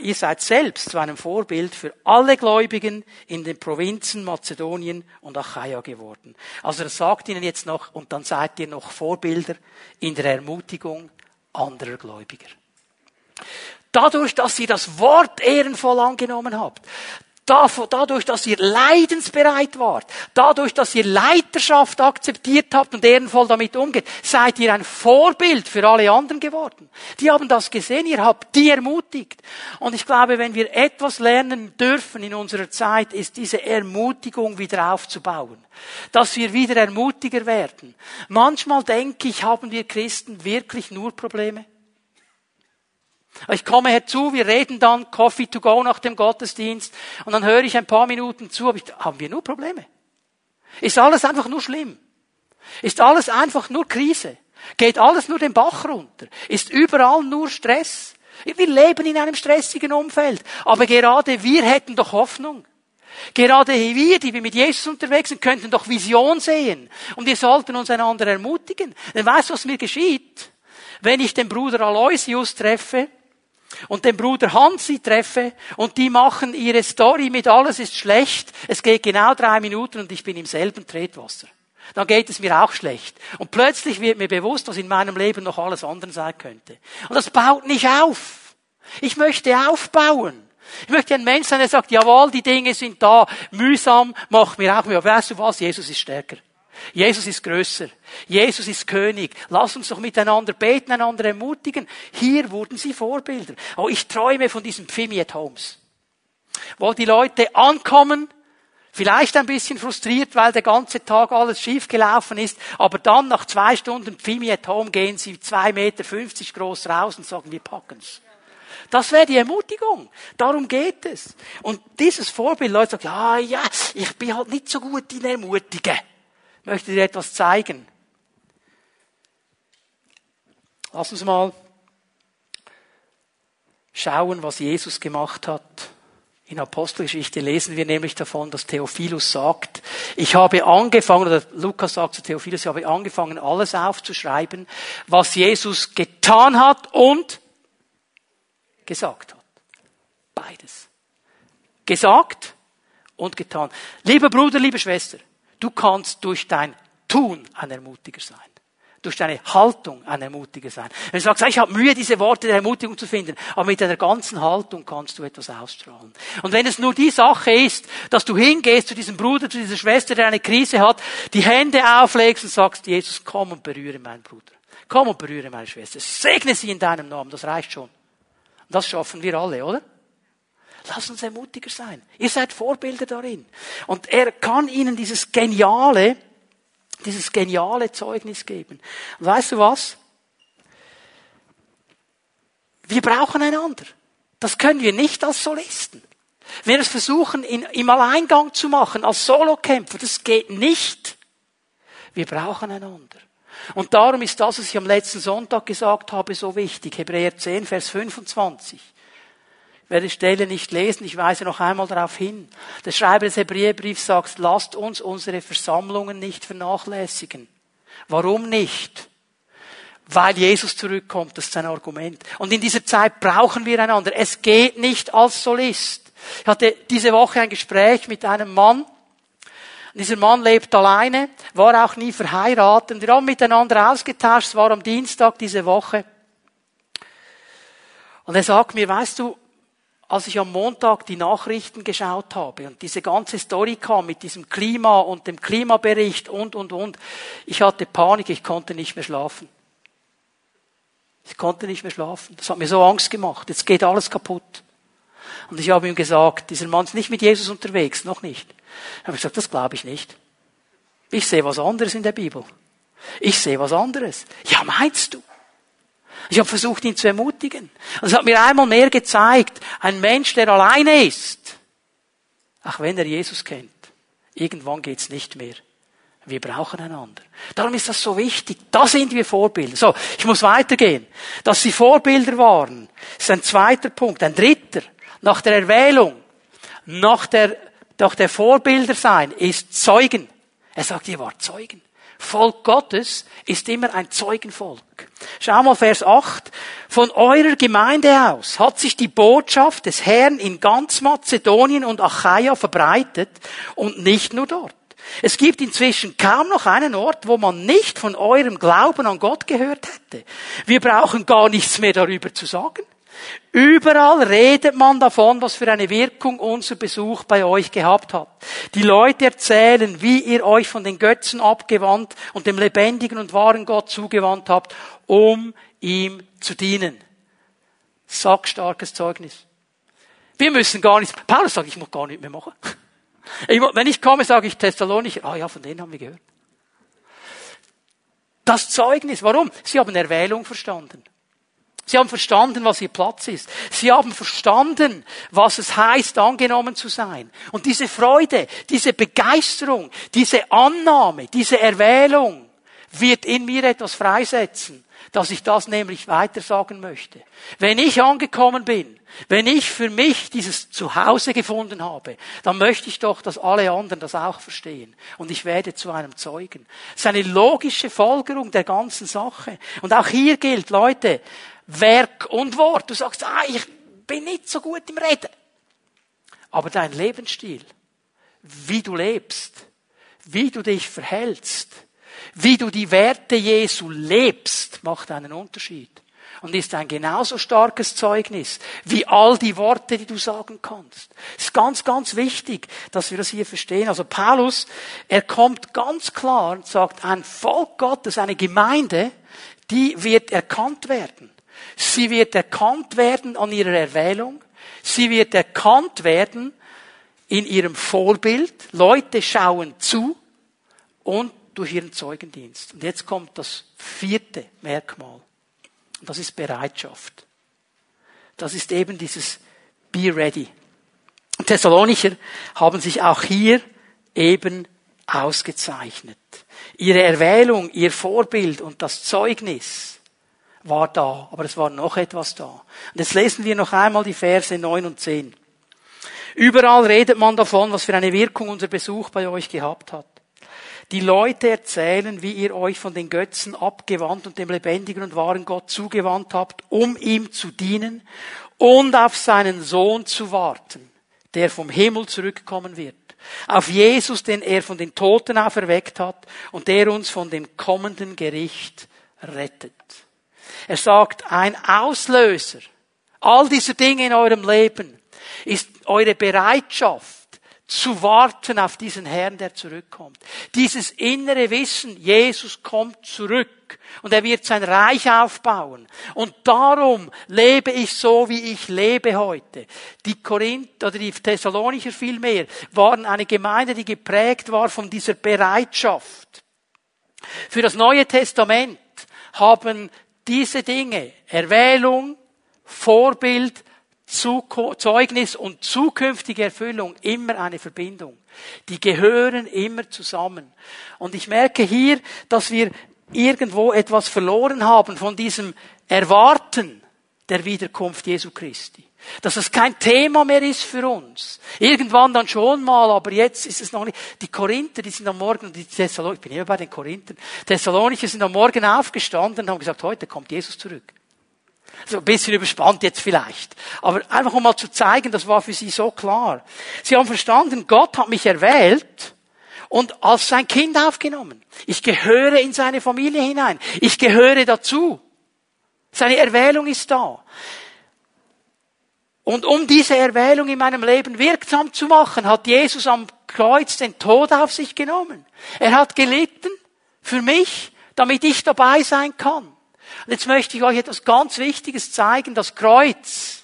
ihr seid selbst zu einem Vorbild für alle Gläubigen in den Provinzen Mazedonien und Achaia geworden. Also er sagt ihnen jetzt noch, und dann seid ihr noch Vorbilder in der Ermutigung anderer Gläubiger. Dadurch, dass ihr das Wort ehrenvoll angenommen habt, dadurch, dass ihr leidensbereit wart, dadurch, dass ihr Leiterschaft akzeptiert habt und ehrenvoll damit umgeht, seid ihr ein Vorbild für alle anderen geworden. Die haben das gesehen, ihr habt die ermutigt. Und ich glaube, wenn wir etwas lernen dürfen in unserer Zeit, ist diese Ermutigung wieder aufzubauen. Dass wir wieder ermutiger werden. Manchmal denke ich, haben wir Christen wirklich nur Probleme. Ich komme herzu, wir reden dann Coffee to go nach dem Gottesdienst und dann höre ich ein paar Minuten zu, aber ich, haben wir nur Probleme? Ist alles einfach nur schlimm? Ist alles einfach nur Krise? Geht alles nur den Bach runter? Ist überall nur Stress? Wir leben in einem stressigen Umfeld, aber gerade wir hätten doch Hoffnung. Gerade wir, die wir mit Jesus unterwegs sind, könnten doch Vision sehen. Und wir sollten uns einander ermutigen. Denn weißt du, was mir geschieht? Wenn ich den Bruder Aloysius treffe, und den Bruder Hansi treffe und die machen ihre Story mit alles ist schlecht. Es geht genau drei Minuten und ich bin im selben Tretwasser. Dann geht es mir auch schlecht. Und plötzlich wird mir bewusst, was in meinem Leben noch alles anderen sein könnte. Und das baut nicht auf. Ich möchte aufbauen. Ich möchte ein Mensch sein, der sagt, jawohl, die Dinge sind da, mühsam, mach mir auch Mühe. Weißt du was? Jesus ist stärker. Jesus ist größer. Jesus ist König. Lass uns doch miteinander beten, einander ermutigen. Hier wurden sie Vorbilder. Oh, ich träume von diesem Pfimi at Homes. Wo die Leute ankommen, vielleicht ein bisschen frustriert, weil der ganze Tag alles schief gelaufen ist, aber dann nach zwei Stunden Pfimi at Home gehen sie zwei Meter fünfzig groß raus und sagen, wir packen's. Das wäre die Ermutigung. Darum geht es. Und dieses Vorbild, Leute sagen, ja, ja, ich bin halt nicht so gut in Ermutigen möchte dir etwas zeigen. Lass uns mal schauen, was Jesus gemacht hat. In Apostelgeschichte lesen wir nämlich davon, dass Theophilus sagt, ich habe angefangen, oder Lukas sagt zu Theophilus, ich habe angefangen, alles aufzuschreiben, was Jesus getan hat und gesagt hat. Beides. Gesagt und getan. Lieber Bruder, liebe Schwester, du kannst durch dein Tun ein Ermutiger sein durch deine Haltung ein Ermutiger sein. Wenn du sagst, ich habe Mühe, diese Worte der Ermutigung zu finden, aber mit deiner ganzen Haltung kannst du etwas ausstrahlen. Und wenn es nur die Sache ist, dass du hingehst zu diesem Bruder, zu dieser Schwester, der eine Krise hat, die Hände auflegst und sagst, Jesus, komm und berühre meinen Bruder. Komm und berühre meine Schwester. Segne sie in deinem Namen, das reicht schon. Und das schaffen wir alle, oder? Lass uns ermutiger sein. Ihr seid Vorbilder darin. Und er kann ihnen dieses geniale, dieses geniale Zeugnis geben. Und weißt du was? Wir brauchen einander. Das können wir nicht als Solisten. Wenn wir es versuchen, in, im Alleingang zu machen, als Solokämpfer, das geht nicht. Wir brauchen einander. Und darum ist das, was ich am letzten Sonntag gesagt habe, so wichtig. Hebräer 10, Vers 25 werde die Stelle nicht lesen, ich weise noch einmal darauf hin. Der Schreiber des Hebräerbriefs sagt, lasst uns unsere Versammlungen nicht vernachlässigen. Warum nicht? Weil Jesus zurückkommt, das ist ein Argument. Und in dieser Zeit brauchen wir einander. Es geht nicht als Solist. Ich hatte diese Woche ein Gespräch mit einem Mann. Dieser Mann lebt alleine, war auch nie verheiratet. Wir haben miteinander ausgetauscht, es war am Dienstag diese Woche. Und er sagt mir, weißt du, als ich am Montag die Nachrichten geschaut habe und diese ganze Story kam mit diesem Klima und dem Klimabericht und, und, und, ich hatte Panik, ich konnte nicht mehr schlafen. Ich konnte nicht mehr schlafen. Das hat mir so Angst gemacht. Jetzt geht alles kaputt. Und ich habe ihm gesagt, dieser Mann ist nicht mit Jesus unterwegs, noch nicht. Ich habe gesagt, das glaube ich nicht. Ich sehe was anderes in der Bibel. Ich sehe was anderes. Ja, meinst du? Ich habe versucht, ihn zu ermutigen. Und es hat mir einmal mehr gezeigt, ein Mensch, der alleine ist, auch wenn er Jesus kennt, irgendwann geht's nicht mehr. Wir brauchen einander. Darum ist das so wichtig. Da sind wir Vorbilder. So, ich muss weitergehen. Dass sie Vorbilder waren, ist ein zweiter Punkt. Ein dritter, nach der Erwählung, nach der, nach der Vorbilder sein, ist Zeugen. Er sagt, ihr wart Zeugen. Volk Gottes ist immer ein Zeugenvolk. Schau mal Vers 8. Von eurer Gemeinde aus hat sich die Botschaft des Herrn in ganz Mazedonien und Achaia verbreitet und nicht nur dort. Es gibt inzwischen kaum noch einen Ort, wo man nicht von eurem Glauben an Gott gehört hätte. Wir brauchen gar nichts mehr darüber zu sagen. Überall redet man davon, was für eine Wirkung unser Besuch bei euch gehabt hat. Die Leute erzählen, wie ihr euch von den Götzen abgewandt und dem lebendigen und wahren Gott zugewandt habt, um ihm zu dienen. Sackstarkes Zeugnis. Wir müssen gar nichts, Paulus sagt, ich muss gar nicht mehr machen. Ich, wenn ich komme, sage ich Thessalonicher, ah ja, von denen haben wir gehört. Das Zeugnis, warum? Sie haben Erwählung verstanden. Sie haben verstanden, was ihr Platz ist. Sie haben verstanden, was es heißt, angenommen zu sein. Und diese Freude, diese Begeisterung, diese Annahme, diese Erwählung wird in mir etwas freisetzen, dass ich das nämlich weitersagen möchte. Wenn ich angekommen bin, wenn ich für mich dieses Zuhause gefunden habe, dann möchte ich doch, dass alle anderen das auch verstehen. Und ich werde zu einem Zeugen. Das ist eine logische Folgerung der ganzen Sache. Und auch hier gilt, Leute, Werk und Wort. Du sagst, ah, ich bin nicht so gut im Reden. Aber dein Lebensstil, wie du lebst, wie du dich verhältst, wie du die Werte Jesu lebst, macht einen Unterschied. Und ist ein genauso starkes Zeugnis wie all die Worte, die du sagen kannst. Es ist ganz, ganz wichtig, dass wir das hier verstehen. Also Paulus, er kommt ganz klar und sagt, ein Volk Gottes, eine Gemeinde, die wird erkannt werden. Sie wird erkannt werden an ihrer Erwählung. Sie wird erkannt werden in ihrem Vorbild. Leute schauen zu und durch ihren Zeugendienst. Und jetzt kommt das vierte Merkmal. Und das ist Bereitschaft. Das ist eben dieses Be ready. Thessalonicher haben sich auch hier eben ausgezeichnet. Ihre Erwählung, ihr Vorbild und das Zeugnis war da, aber es war noch etwas da. Und jetzt lesen wir noch einmal die Verse 9 und 10. Überall redet man davon, was für eine Wirkung unser Besuch bei euch gehabt hat. Die Leute erzählen, wie ihr euch von den Götzen abgewandt und dem lebendigen und wahren Gott zugewandt habt, um ihm zu dienen und auf seinen Sohn zu warten, der vom Himmel zurückkommen wird. Auf Jesus, den er von den Toten auferweckt hat und der uns von dem kommenden Gericht rettet. Er sagt, ein Auslöser all dieser Dinge in eurem Leben ist eure Bereitschaft, zu warten auf diesen Herrn, der zurückkommt. Dieses innere Wissen, Jesus kommt zurück und er wird sein Reich aufbauen. Und darum lebe ich so, wie ich lebe heute. Die Korinth oder die Thessalonicher vielmehr waren eine Gemeinde, die geprägt war von dieser Bereitschaft. Für das Neue Testament haben diese Dinge, Erwählung, Vorbild, Zeugnis und zukünftige Erfüllung immer eine Verbindung. Die gehören immer zusammen. Und ich merke hier, dass wir irgendwo etwas verloren haben von diesem Erwarten der Wiederkunft Jesu Christi. Dass das kein Thema mehr ist für uns. Irgendwann dann schon mal, aber jetzt ist es noch nicht. Die Korinther, die sind am Morgen, die Thessalonicher, ich bin immer bei den Korinthern, Thessalonicher sind am Morgen aufgestanden und haben gesagt, heute kommt Jesus zurück. So ein bisschen überspannt jetzt vielleicht. Aber einfach um mal zu zeigen, das war für sie so klar. Sie haben verstanden, Gott hat mich erwählt und als sein Kind aufgenommen. Ich gehöre in seine Familie hinein. Ich gehöre dazu. Seine Erwählung ist da. Und um diese Erwählung in meinem Leben wirksam zu machen, hat Jesus am Kreuz den Tod auf sich genommen. Er hat gelitten für mich, damit ich dabei sein kann. Und jetzt möchte ich euch etwas ganz Wichtiges zeigen. Das Kreuz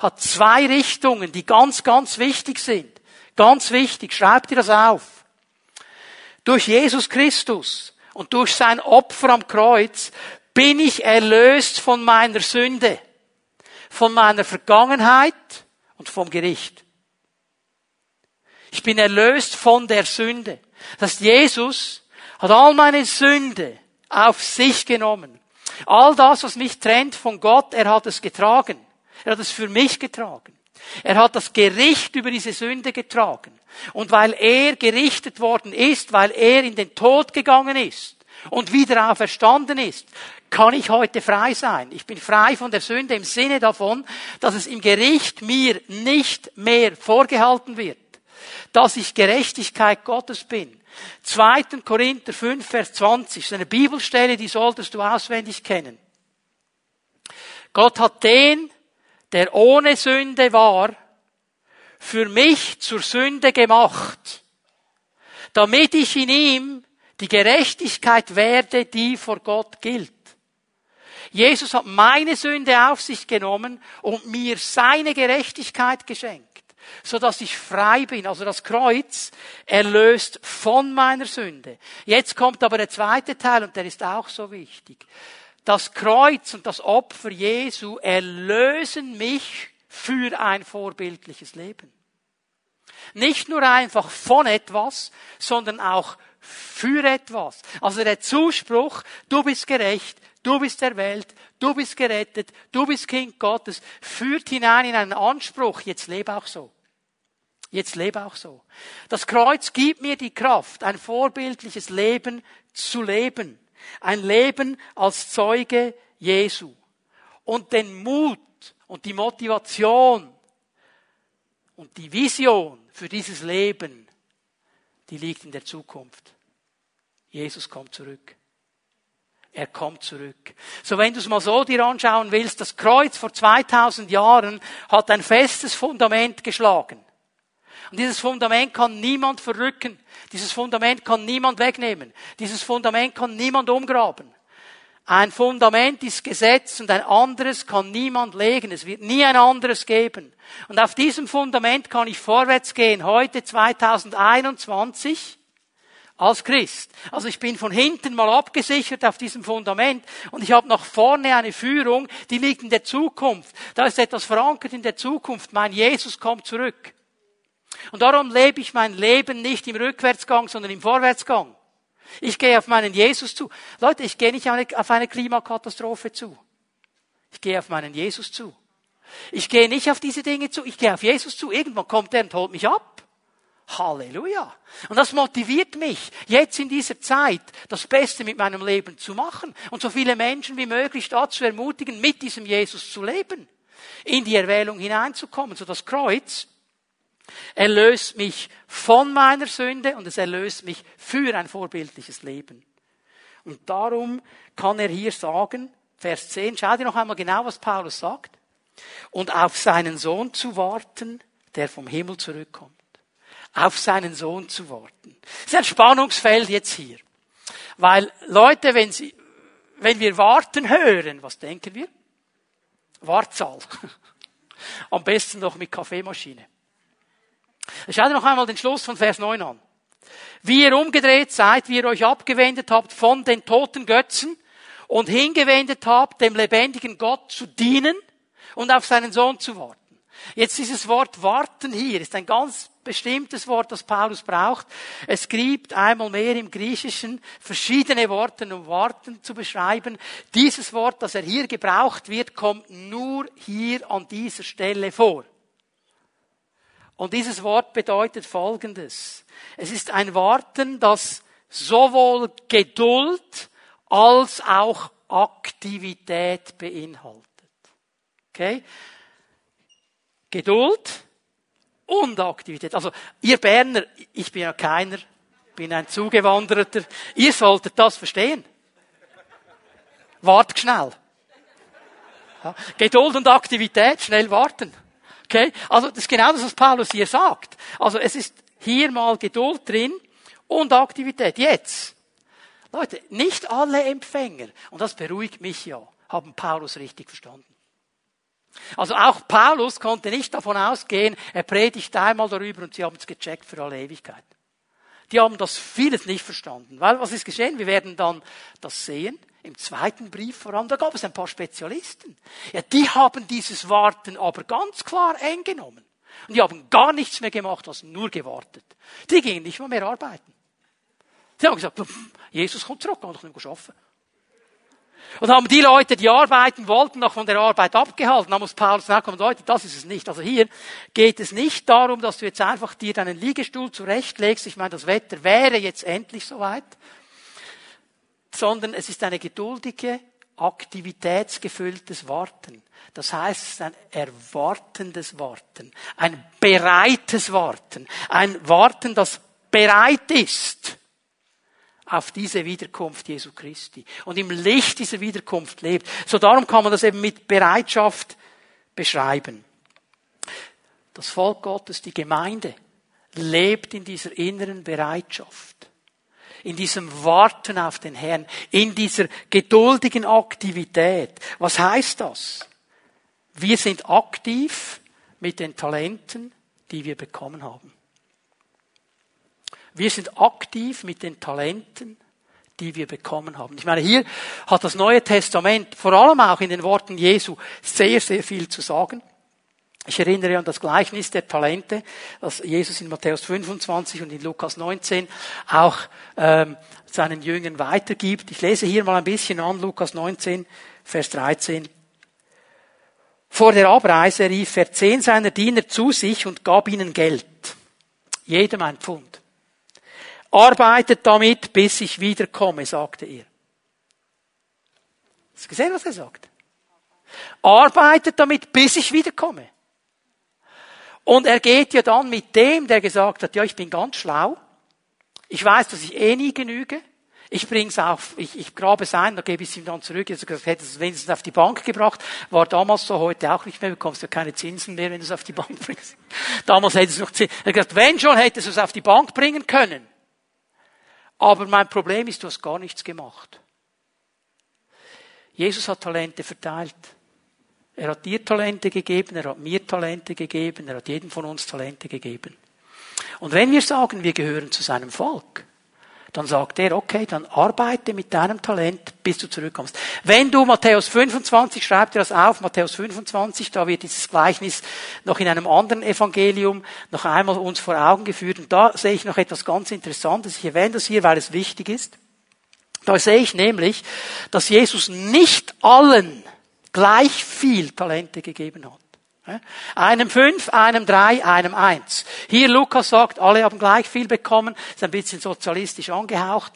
hat zwei Richtungen, die ganz, ganz wichtig sind. Ganz wichtig. Schreibt ihr das auf. Durch Jesus Christus und durch sein Opfer am Kreuz bin ich erlöst von meiner Sünde, von meiner Vergangenheit und vom Gericht. Ich bin erlöst von der Sünde. Das heißt, Jesus hat all meine Sünde auf sich genommen. All das, was mich trennt von Gott, er hat es getragen. Er hat es für mich getragen. Er hat das Gericht über diese Sünde getragen. Und weil er gerichtet worden ist, weil er in den Tod gegangen ist und wieder auferstanden ist, kann ich heute frei sein. Ich bin frei von der Sünde im Sinne davon, dass es im Gericht mir nicht mehr vorgehalten wird, dass ich Gerechtigkeit Gottes bin, 2. Korinther 5, Vers 20 ist eine Bibelstelle, die solltest du auswendig kennen. Gott hat den, der ohne Sünde war, für mich zur Sünde gemacht, damit ich in ihm die Gerechtigkeit werde, die vor Gott gilt. Jesus hat meine Sünde auf sich genommen und mir seine Gerechtigkeit geschenkt so dass ich frei bin. Also das Kreuz erlöst von meiner Sünde. Jetzt kommt aber der zweite Teil und der ist auch so wichtig. Das Kreuz und das Opfer Jesu erlösen mich für ein vorbildliches Leben. Nicht nur einfach von etwas, sondern auch für etwas. Also der Zuspruch, du bist gerecht, du bist erwählt, du bist gerettet, du bist Kind Gottes, führt hinein in einen Anspruch, jetzt lebe auch so. Jetzt lebe auch so. Das Kreuz gibt mir die Kraft, ein vorbildliches Leben zu leben. Ein Leben als Zeuge Jesu. Und den Mut und die Motivation und die Vision für dieses Leben, die liegt in der Zukunft. Jesus kommt zurück. Er kommt zurück. So, wenn du es mal so dir anschauen willst, das Kreuz vor 2000 Jahren hat ein festes Fundament geschlagen. Und dieses Fundament kann niemand verrücken. Dieses Fundament kann niemand wegnehmen. Dieses Fundament kann niemand umgraben. Ein Fundament ist Gesetz und ein anderes kann niemand legen. Es wird nie ein anderes geben. Und auf diesem Fundament kann ich vorwärts gehen, heute 2021 als Christ. Also ich bin von hinten mal abgesichert auf diesem Fundament und ich habe nach vorne eine Führung, die liegt in der Zukunft. Da ist etwas verankert in der Zukunft. Mein Jesus kommt zurück. Und darum lebe ich mein Leben nicht im Rückwärtsgang, sondern im Vorwärtsgang. Ich gehe auf meinen Jesus zu. Leute, ich gehe nicht auf eine Klimakatastrophe zu. Ich gehe auf meinen Jesus zu. Ich gehe nicht auf diese Dinge zu, ich gehe auf Jesus zu. Irgendwann kommt er und holt mich ab. Halleluja. Und das motiviert mich, jetzt in dieser Zeit das Beste mit meinem Leben zu machen und so viele Menschen wie möglich dazu ermutigen, mit diesem Jesus zu leben, in die Erwählung hineinzukommen. So das Kreuz erlöst mich von meiner Sünde und es erlöst mich für ein vorbildliches Leben. Und darum kann er hier sagen, Vers 10, schau dir noch einmal genau, was Paulus sagt, und auf seinen Sohn zu warten, der vom Himmel zurückkommt auf seinen Sohn zu warten. Das ist ein Spannungsfeld jetzt hier. Weil Leute, wenn sie, wenn wir warten hören, was denken wir? Wartsaal. Am besten noch mit Kaffeemaschine. Schau dir noch einmal den Schluss von Vers 9 an. Wie ihr umgedreht seid, wie ihr euch abgewendet habt von den toten Götzen und hingewendet habt, dem lebendigen Gott zu dienen und auf seinen Sohn zu warten. Jetzt dieses Wort warten hier ist ein ganz bestimmtes Wort, das Paulus braucht. Es gibt einmal mehr im Griechischen verschiedene Worte, um warten zu beschreiben. Dieses Wort, das er hier gebraucht wird, kommt nur hier an dieser Stelle vor. Und dieses Wort bedeutet Folgendes. Es ist ein Warten, das sowohl Geduld als auch Aktivität beinhaltet. Okay? Geduld und Aktivität. Also, ihr Berner, ich bin ja keiner, bin ein Zugewanderter, ihr solltet das verstehen. Wart schnell. Ja, Geduld und Aktivität, schnell warten. Okay? Also, das ist genau das, was Paulus hier sagt. Also, es ist hier mal Geduld drin und Aktivität. Jetzt. Leute, nicht alle Empfänger, und das beruhigt mich ja, haben Paulus richtig verstanden. Also auch Paulus konnte nicht davon ausgehen, er predigt einmal darüber und sie haben es gecheckt für alle Ewigkeit. Die haben das vieles nicht verstanden. Weil was ist geschehen? Wir werden dann das sehen. Im zweiten Brief voran, da gab es ein paar Spezialisten. Ja, die haben dieses Warten aber ganz klar eng genommen. Und die haben gar nichts mehr gemacht, als nur gewartet. Die gingen nicht mal mehr arbeiten. Sie haben gesagt, Jesus kommt zurück, kann doch nicht mehr arbeiten. Und haben die Leute, die arbeiten wollten, noch von der Arbeit abgehalten. Da muss Paulus nachkommen, Leute, das ist es nicht. Also hier geht es nicht darum, dass du jetzt einfach dir deinen Liegestuhl zurechtlegst. Ich meine, das Wetter wäre jetzt endlich soweit. Sondern es ist eine geduldige, aktivitätsgefülltes Warten. Das heißt, es ist ein erwartendes Warten. Ein bereites Warten. Ein Warten, das bereit ist auf diese Wiederkunft Jesu Christi und im Licht dieser Wiederkunft lebt. So darum kann man das eben mit Bereitschaft beschreiben. Das Volk Gottes, die Gemeinde, lebt in dieser inneren Bereitschaft, in diesem Warten auf den Herrn, in dieser geduldigen Aktivität. Was heißt das? Wir sind aktiv mit den Talenten, die wir bekommen haben. Wir sind aktiv mit den Talenten, die wir bekommen haben. Ich meine, hier hat das Neue Testament vor allem auch in den Worten Jesu sehr, sehr viel zu sagen. Ich erinnere an das Gleichnis der Talente, das Jesus in Matthäus 25 und in Lukas 19 auch ähm, seinen Jüngern weitergibt. Ich lese hier mal ein bisschen an, Lukas 19, Vers 13. Vor der Abreise rief er zehn seiner Diener zu sich und gab ihnen Geld. Jedem ein Pfund. Arbeitet damit, bis ich wiederkomme, sagte er. Hast du gesehen, was er sagt? Arbeitet damit, bis ich wiederkomme. Und er geht ja dann mit dem, der gesagt hat, ja, ich bin ganz schlau. Ich weiß, dass ich eh nie genüge. Ich bring's auf, ich, ich grabe es ein, da gebe ich es ihm dann zurück. Also hätte es wenigstens auf die Bank gebracht. War damals so, heute auch nicht mehr. Du bekommst ja keine Zinsen mehr, wenn du es auf die Bank bringst. Damals hätte es noch Zinsen. Er hat gesagt, wenn schon, hätte es es auf die Bank bringen können. Aber mein Problem ist, du hast gar nichts gemacht. Jesus hat Talente verteilt. Er hat dir Talente gegeben, er hat mir Talente gegeben, er hat jedem von uns Talente gegeben. Und wenn wir sagen, wir gehören zu seinem Volk, dann sagt er, okay, dann arbeite mit deinem Talent, bis du zurückkommst. Wenn du Matthäus 25, schreib dir das auf, Matthäus 25, da wird dieses Gleichnis noch in einem anderen Evangelium noch einmal uns vor Augen geführt. Und da sehe ich noch etwas ganz Interessantes. Ich erwähne das hier, weil es wichtig ist. Da sehe ich nämlich, dass Jesus nicht allen gleich viel Talente gegeben hat. Einem fünf, einem drei, einem eins. Hier Lukas sagt, alle haben gleich viel bekommen. Ist ein bisschen sozialistisch angehaucht.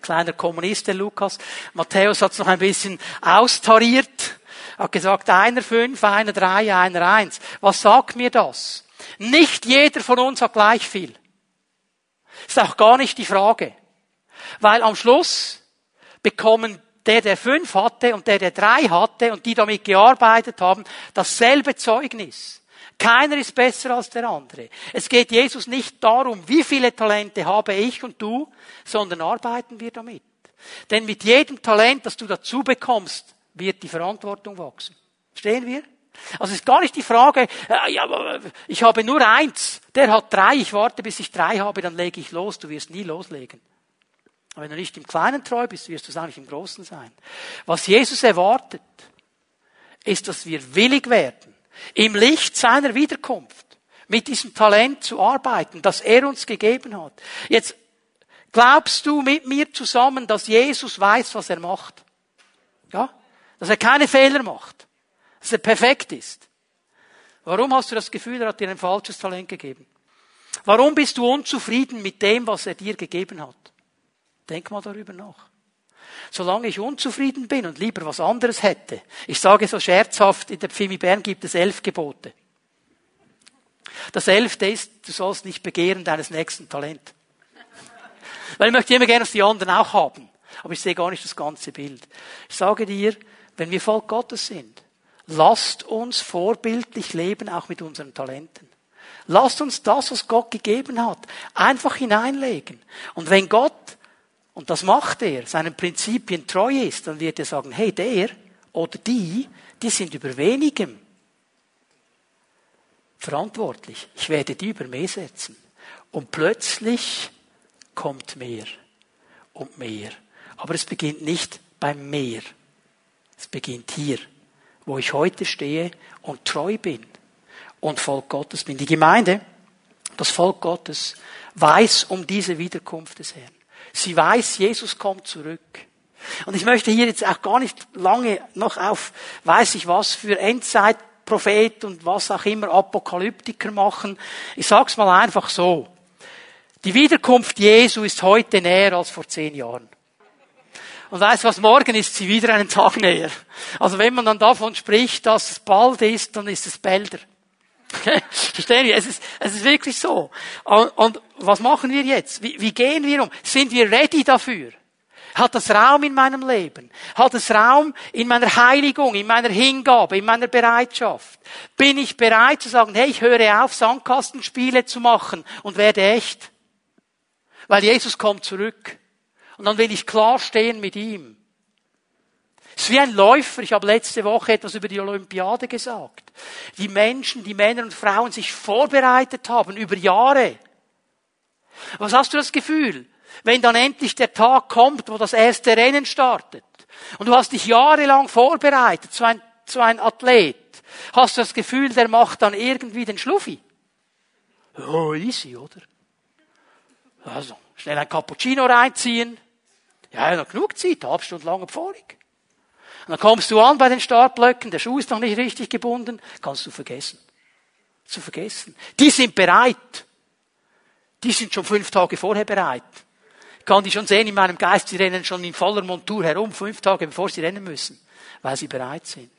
Kleiner Kommunist, der Lukas. Matthäus hat es noch ein bisschen austariert. Hat gesagt, einer fünf, einer drei, einer eins. Was sagt mir das? Nicht jeder von uns hat gleich viel. Ist auch gar nicht die Frage. Weil am Schluss bekommen der, der fünf hatte und der, der drei hatte und die damit gearbeitet haben, dasselbe Zeugnis. Keiner ist besser als der andere. Es geht Jesus nicht darum, wie viele Talente habe ich und du, sondern arbeiten wir damit. Denn mit jedem Talent, das du dazu bekommst, wird die Verantwortung wachsen. Stehen wir? Also es ist gar nicht die Frage, äh, ich habe nur eins, der hat drei, ich warte, bis ich drei habe, dann lege ich los, du wirst nie loslegen. Aber wenn du nicht im Kleinen treu bist, wirst du es auch nicht im Großen sein. Was Jesus erwartet, ist, dass wir willig werden, im Licht seiner Wiederkunft mit diesem Talent zu arbeiten, das er uns gegeben hat. Jetzt glaubst du mit mir zusammen, dass Jesus weiß, was er macht? Ja? Dass er keine Fehler macht. Dass er perfekt ist. Warum hast du das Gefühl, er hat dir ein falsches Talent gegeben? Warum bist du unzufrieden mit dem, was er dir gegeben hat? Denk mal darüber nach. Solange ich unzufrieden bin und lieber was anderes hätte. Ich sage so scherzhaft, in der Pfimi Bern gibt es elf Gebote. Das elfte ist, du sollst nicht begehren deines nächsten Talent. Weil ich möchte immer gerne, dass die anderen auch haben. Aber ich sehe gar nicht das ganze Bild. Ich sage dir, wenn wir Volk Gottes sind, lasst uns vorbildlich leben, auch mit unseren Talenten. Lasst uns das, was Gott gegeben hat, einfach hineinlegen. Und wenn Gott und das macht er, seinen Prinzipien treu ist, dann wird er sagen, hey, der oder die, die sind über wenigem verantwortlich. Ich werde die über mehr setzen. Und plötzlich kommt mehr und mehr. Aber es beginnt nicht beim Meer. Es beginnt hier, wo ich heute stehe und treu bin und Volk Gottes bin. Die Gemeinde, das Volk Gottes, weiß um diese Wiederkunft des Herrn. Sie weiß, Jesus kommt zurück. Und ich möchte hier jetzt auch gar nicht lange noch auf, weiß ich was, für Endzeitprophet und was auch immer Apokalyptiker machen. Ich sag's mal einfach so. Die Wiederkunft Jesu ist heute näher als vor zehn Jahren. Und weißt was, morgen ist sie wieder einen Tag näher. Also wenn man dann davon spricht, dass es bald ist, dann ist es bälder. Verstehen wir? Es ist, es ist wirklich so. Und, und was machen wir jetzt? Wie, wie gehen wir um? Sind wir ready dafür? Hat das Raum in meinem Leben? Hat es Raum in meiner Heiligung, in meiner Hingabe, in meiner Bereitschaft? Bin ich bereit zu sagen, hey, ich höre auf, Sandkastenspiele zu machen und werde echt? Weil Jesus kommt zurück. Und dann will ich klar stehen mit ihm. Es ist wie ein Läufer. Ich habe letzte Woche etwas über die Olympiade gesagt. Die Menschen, die Männer und Frauen sich vorbereitet haben über Jahre. Was hast du das Gefühl? Wenn dann endlich der Tag kommt, wo das erste Rennen startet. Und du hast dich jahrelang vorbereitet, so ein, so ein Athlet. Hast du das Gefühl, der macht dann irgendwie den Schluffi? Oh, easy, oder? Also, schnell ein Cappuccino reinziehen. Ja, noch genug Zeit, halb Stunde lang Pfaulig. Und dann kommst du an bei den Startblöcken, der Schuh ist noch nicht richtig gebunden, kannst du vergessen. Zu vergessen. Die sind bereit. Die sind schon fünf Tage vorher bereit. Ich kann die schon sehen in meinem Geist, sie rennen schon in voller Montur herum, fünf Tage bevor sie rennen müssen, weil sie bereit sind.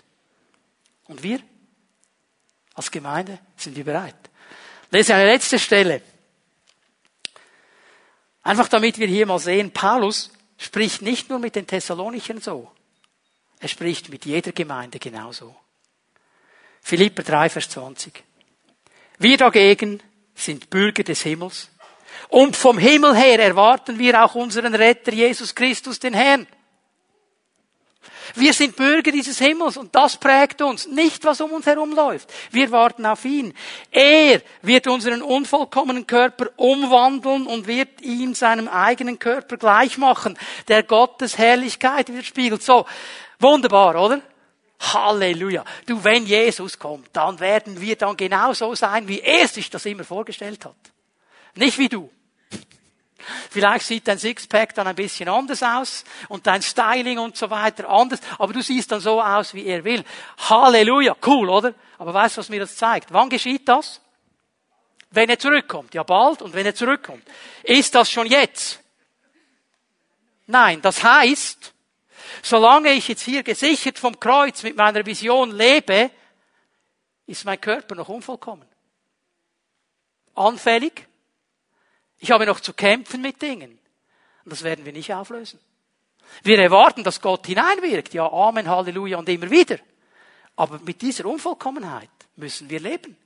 Und wir als Gemeinde sind wir bereit. Lese eine letzte Stelle. Einfach damit wir hier mal sehen, Paulus spricht nicht nur mit den Thessalonichern so. Er spricht mit jeder Gemeinde genauso. Philipper 3, Vers 20. Wir dagegen sind Bürger des Himmels. Und vom Himmel her erwarten wir auch unseren Retter Jesus Christus, den Herrn. Wir sind Bürger dieses Himmels und das prägt uns, nicht was um uns herum läuft. Wir warten auf ihn. Er wird unseren unvollkommenen Körper umwandeln und wird ihn seinem eigenen Körper gleich machen, der Gottes Herrlichkeit widerspiegelt. So, wunderbar, oder? Halleluja. Du, wenn Jesus kommt, dann werden wir dann genauso sein, wie er sich das immer vorgestellt hat. Nicht wie du. Vielleicht sieht dein Sixpack dann ein bisschen anders aus und dein Styling und so weiter anders, aber du siehst dann so aus, wie er will. Halleluja, cool, oder? Aber weißt du, was mir das zeigt? Wann geschieht das? Wenn er zurückkommt. Ja, bald und wenn er zurückkommt. Ist das schon jetzt? Nein, das heißt, solange ich jetzt hier gesichert vom Kreuz mit meiner Vision lebe, ist mein Körper noch unvollkommen. Anfällig, ich habe noch zu kämpfen mit Dingen. Und das werden wir nicht auflösen. Wir erwarten, dass Gott hineinwirkt. Ja, Amen, Halleluja und immer wieder. Aber mit dieser Unvollkommenheit müssen wir leben.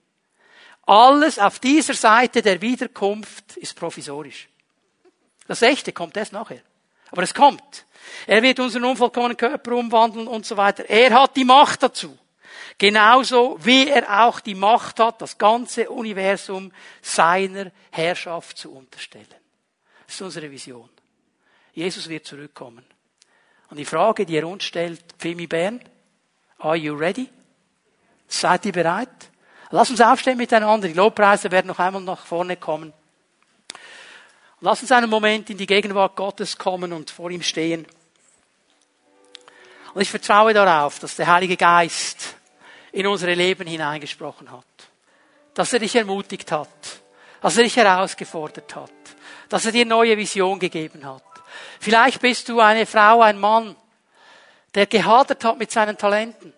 Alles auf dieser Seite der Wiederkunft ist provisorisch. Das Echte kommt erst nachher. Aber es kommt. Er wird unseren unvollkommenen Körper umwandeln und so weiter. Er hat die Macht dazu. Genauso wie er auch die Macht hat, das ganze Universum seiner Herrschaft zu unterstellen. Das ist unsere Vision. Jesus wird zurückkommen. Und die Frage, die er uns stellt, Fimi Bern, are you ready? Seid ihr bereit? Lass uns aufstehen miteinander. Die Lobpreise werden noch einmal nach vorne kommen. Lass uns einen Moment in die Gegenwart Gottes kommen und vor ihm stehen. Und ich vertraue darauf, dass der Heilige Geist in unsere Leben hineingesprochen hat. Dass er dich ermutigt hat. Dass er dich herausgefordert hat. Dass er dir neue Vision gegeben hat. Vielleicht bist du eine Frau, ein Mann, der gehadert hat mit seinen Talenten.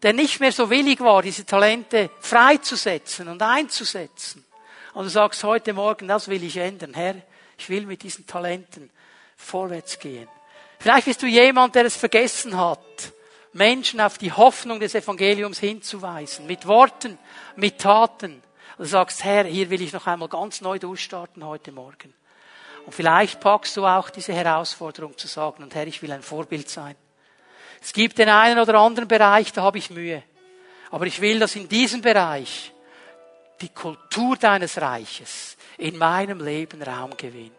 Der nicht mehr so willig war, diese Talente freizusetzen und einzusetzen. Und du sagst heute Morgen, das will ich ändern. Herr, ich will mit diesen Talenten vorwärts gehen. Vielleicht bist du jemand, der es vergessen hat, Menschen auf die Hoffnung des Evangeliums hinzuweisen. Mit Worten, mit Taten. Und du sagst, Herr, hier will ich noch einmal ganz neu durchstarten heute Morgen. Und vielleicht packst du auch diese Herausforderung zu sagen, und Herr, ich will ein Vorbild sein. Es gibt den einen oder anderen Bereich, da habe ich Mühe. Aber ich will, dass in diesem Bereich die Kultur deines Reiches in meinem Leben Raum gewinnt.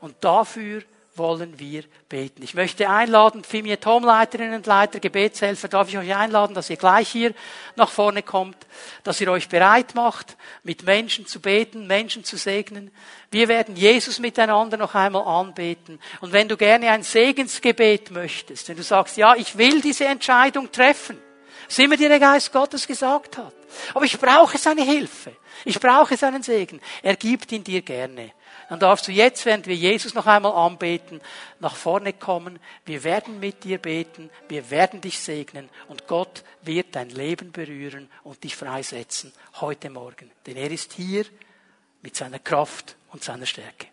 Und dafür wollen wir beten. Ich möchte einladen, Fimie Tomleiterinnen und Leiter, Gebetshelfer, darf ich euch einladen, dass ihr gleich hier nach vorne kommt, dass ihr euch bereit macht, mit Menschen zu beten, Menschen zu segnen. Wir werden Jesus miteinander noch einmal anbeten. Und wenn du gerne ein Segensgebet möchtest, wenn du sagst, ja, ich will diese Entscheidung treffen, was immer dir der Geist Gottes gesagt hat, aber ich brauche seine Hilfe, ich brauche seinen Segen, er gibt ihn dir gerne. Dann darfst du jetzt, während wir Jesus noch einmal anbeten, nach vorne kommen. Wir werden mit dir beten, wir werden dich segnen. Und Gott wird dein Leben berühren und dich freisetzen. Heute Morgen. Denn er ist hier mit seiner Kraft und seiner Stärke.